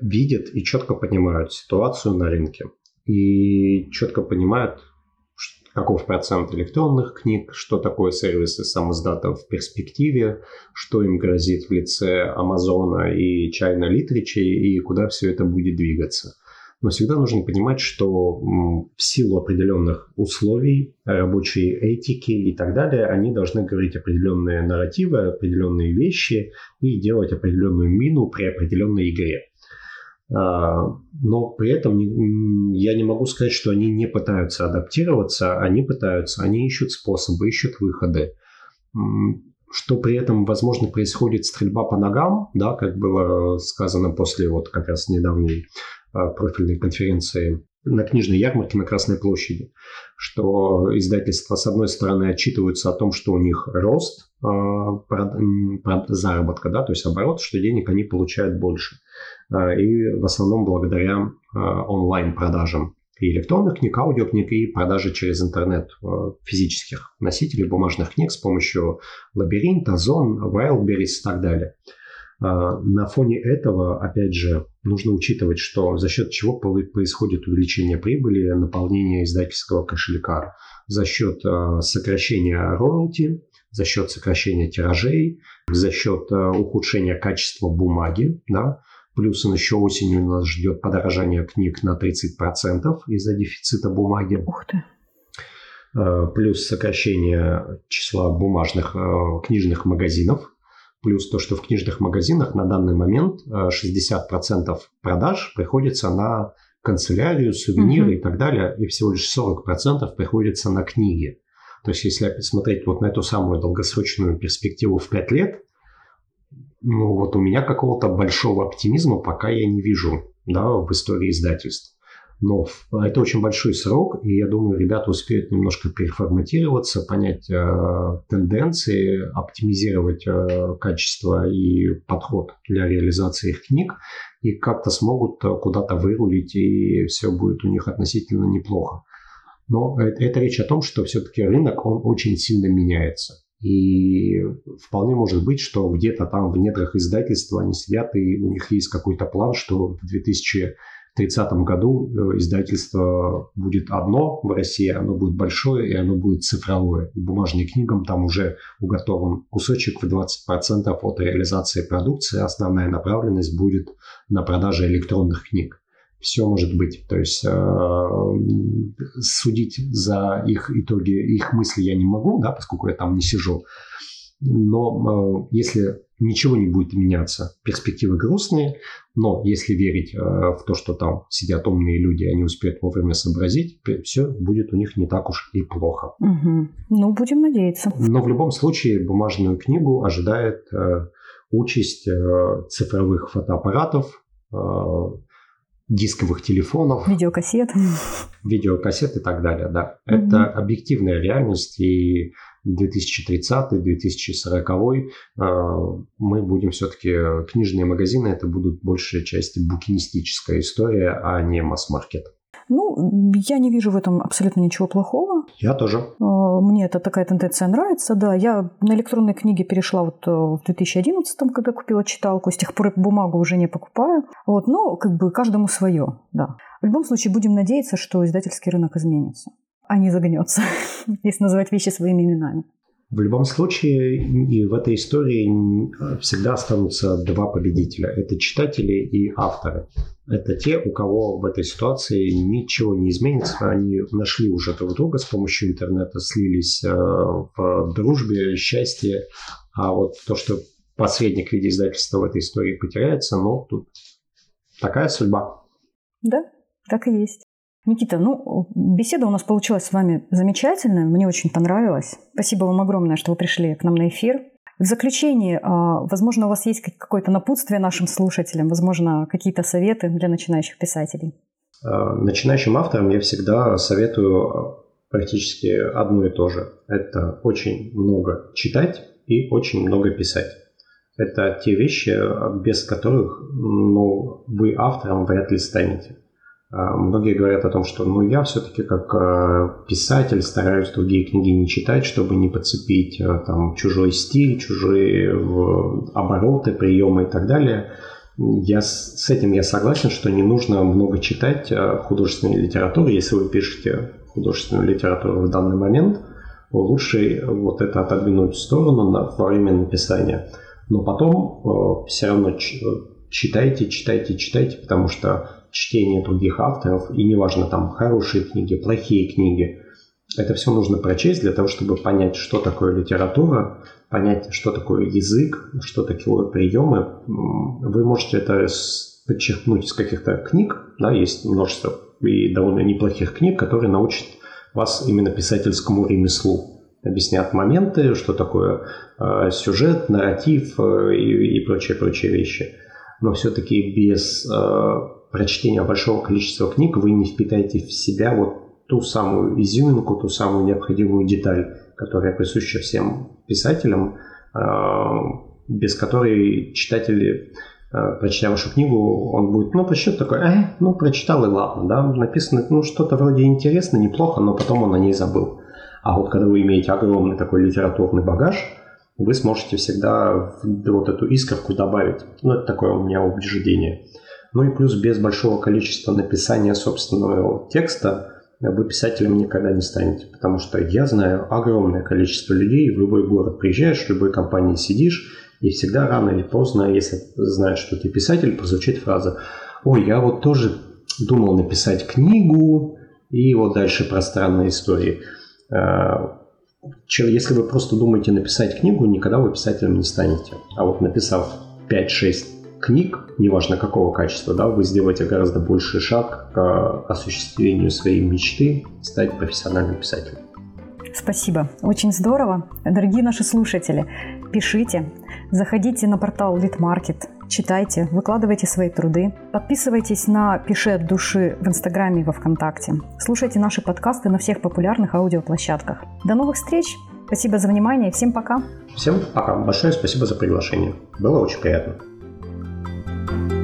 видят и четко понимают ситуацию на рынке. И четко понимают, каков процент электронных книг, что такое сервисы самоздата в перспективе, что им грозит в лице Амазона и China Literature и куда все это будет двигаться – но всегда нужно понимать, что в силу определенных условий, рабочей этики и так далее, они должны говорить определенные нарративы, определенные вещи и делать определенную мину при определенной игре. А, но при этом я не могу сказать, что они не пытаются адаптироваться, они пытаются, они ищут способы, ищут выходы. Что при этом, возможно, происходит стрельба по ногам, да, как было сказано после вот как раз недавней профильной конференции на книжной ярмарке на Красной площади, что издательства, с одной стороны, отчитываются о том, что у них рост э, заработка, да, то есть оборот, что денег они получают больше. Э, и в основном благодаря э, онлайн-продажам и электронных книг, аудиокниг, и продажи через интернет э, физических носителей бумажных книг с помощью Лабиринта, Озон, Wildberries и так далее. На фоне этого, опять же, нужно учитывать, что за счет чего происходит увеличение прибыли, наполнение издательского кошелька, за счет сокращения роялти, за счет сокращения тиражей, за счет ухудшения качества бумаги, да, Плюс еще осенью нас ждет подорожание книг на 30% из-за дефицита бумаги. Ух ты. Плюс сокращение числа бумажных книжных магазинов. Плюс то, что в книжных магазинах на данный момент 60% э, продаж приходится на канцелярию, сувениры угу. и так далее, и всего лишь 40% приходится на книги. То есть, если смотреть вот на эту самую долгосрочную перспективу в 5 лет, ну вот у меня какого-то большого оптимизма пока я не вижу да, в истории издательств. Но это очень большой срок, и я думаю, ребята успеют немножко переформатироваться, понять э, тенденции, оптимизировать э, качество и подход для реализации их книг, и как-то смогут куда-то вырулить, и все будет у них относительно неплохо. Но это, это речь о том, что все-таки рынок, он очень сильно меняется. И вполне может быть, что где-то там в недрах издательства они сидят, и у них есть какой-то план, что в 2030 году э, издательство будет одно в России, оно будет большое, и оно будет цифровое. И бумажным книгам там уже уготован кусочек в 20% от реализации продукции. Основная направленность будет на продаже электронных книг все может быть. То есть э, судить за их итоги, их мысли я не могу, да, поскольку я там не сижу. Но э, если ничего не будет меняться, перспективы грустные, но если верить э, в то, что там сидят умные люди, они успеют вовремя сообразить, все будет у них не так уж и плохо. Угу. Ну, будем надеяться. Но в любом случае бумажную книгу ожидает э, участь цифровых фотоаппаратов, дисковых телефонов. Видеокассет. Видеокассет и так далее, да. Mm-hmm. Это объективная реальность, и 2030-2040 э, мы будем все-таки... Книжные магазины это будут большей части букинистическая история, а не масс-маркет. Ну, я не вижу в этом абсолютно ничего плохого. Я тоже. А, мне эта такая тенденция нравится, да. Я на электронные книги перешла вот э, в 2011, когда купила читалку. С тех пор бумагу уже не покупаю. Вот, но как бы каждому свое, да. В любом случае будем надеяться, что издательский рынок изменится, а не загнется, если называть вещи своими именами. В любом случае, и в этой истории всегда останутся два победителя. Это читатели и авторы. Это те, у кого в этой ситуации ничего не изменится. Они нашли уже друг друга с помощью интернета, слились э, в дружбе, счастье. А вот то, что посредник в виде издательства в этой истории потеряется, ну, тут такая судьба. Да, так и есть. Никита, ну, беседа у нас получилась с вами замечательная, мне очень понравилось. Спасибо вам огромное, что вы пришли к нам на эфир. В заключение, а, возможно, у вас есть какое-то напутствие нашим слушателям, возможно, какие-то советы для начинающих писателей? А, начинающим авторам я всегда советую практически одно и то же. Это очень много читать и очень много писать. Это те вещи, без которых ну, вы автором вряд ли станете. А, многие говорят о том, что ну, я все-таки как а, писатель стараюсь другие книги не читать, чтобы не подцепить а, там, чужой стиль, чужие обороты, приемы и так далее. Я с этим я согласен, что не нужно много читать художественной литературы. Если вы пишете художественную литературу в данный момент, лучше вот это отодвинуть в сторону во время написания. Но потом все равно читайте, читайте, читайте, потому что чтение других авторов, и неважно, там, хорошие книги, плохие книги, это все нужно прочесть для того, чтобы понять, что такое литература, понять, что такое язык, что такое приемы. Вы можете это подчеркнуть из каких-то книг, да, есть множество и довольно неплохих книг, которые научат вас именно писательскому ремеслу. Объяснят моменты, что такое э, сюжет, нарратив э, и, прочие-прочие вещи. Но все-таки без э, прочтения большого количества книг вы не впитаете в себя вот ту самую изюминку, ту самую необходимую деталь, которая присуща всем писателям, а, без которой читатели, а, прочитав вашу книгу, он будет, ну, прочитать такой, э, ну, прочитал и ладно, да, написано, ну, что-то вроде интересно, неплохо, но потом он о ней забыл. А вот когда вы имеете огромный такой литературный багаж, вы сможете всегда вот эту искорку добавить. Ну, это такое у меня убеждение. Ну и плюс без большого количества написания собственного текста вы писателем никогда не станете. Потому что я знаю огромное количество людей, в любой город приезжаешь, в любой компании сидишь, и всегда рано или поздно, если знаешь, что ты писатель, прозвучит фраза «Ой, я вот тоже думал написать книгу», и вот дальше пространные истории. А, если вы просто думаете написать книгу, никогда вы писателем не станете. А вот написав 5-6 книг, неважно какого качества, да, вы сделаете гораздо больший шаг к осуществлению своей мечты стать профессиональным писателем. Спасибо. Очень здорово. Дорогие наши слушатели, пишите, заходите на портал Литмаркет, читайте, выкладывайте свои труды, подписывайтесь на «Пиши от души» в Инстаграме и во Вконтакте, слушайте наши подкасты на всех популярных аудиоплощадках. До новых встреч! Спасибо за внимание и всем пока! Всем пока! Большое спасибо за приглашение. Было очень приятно. thank you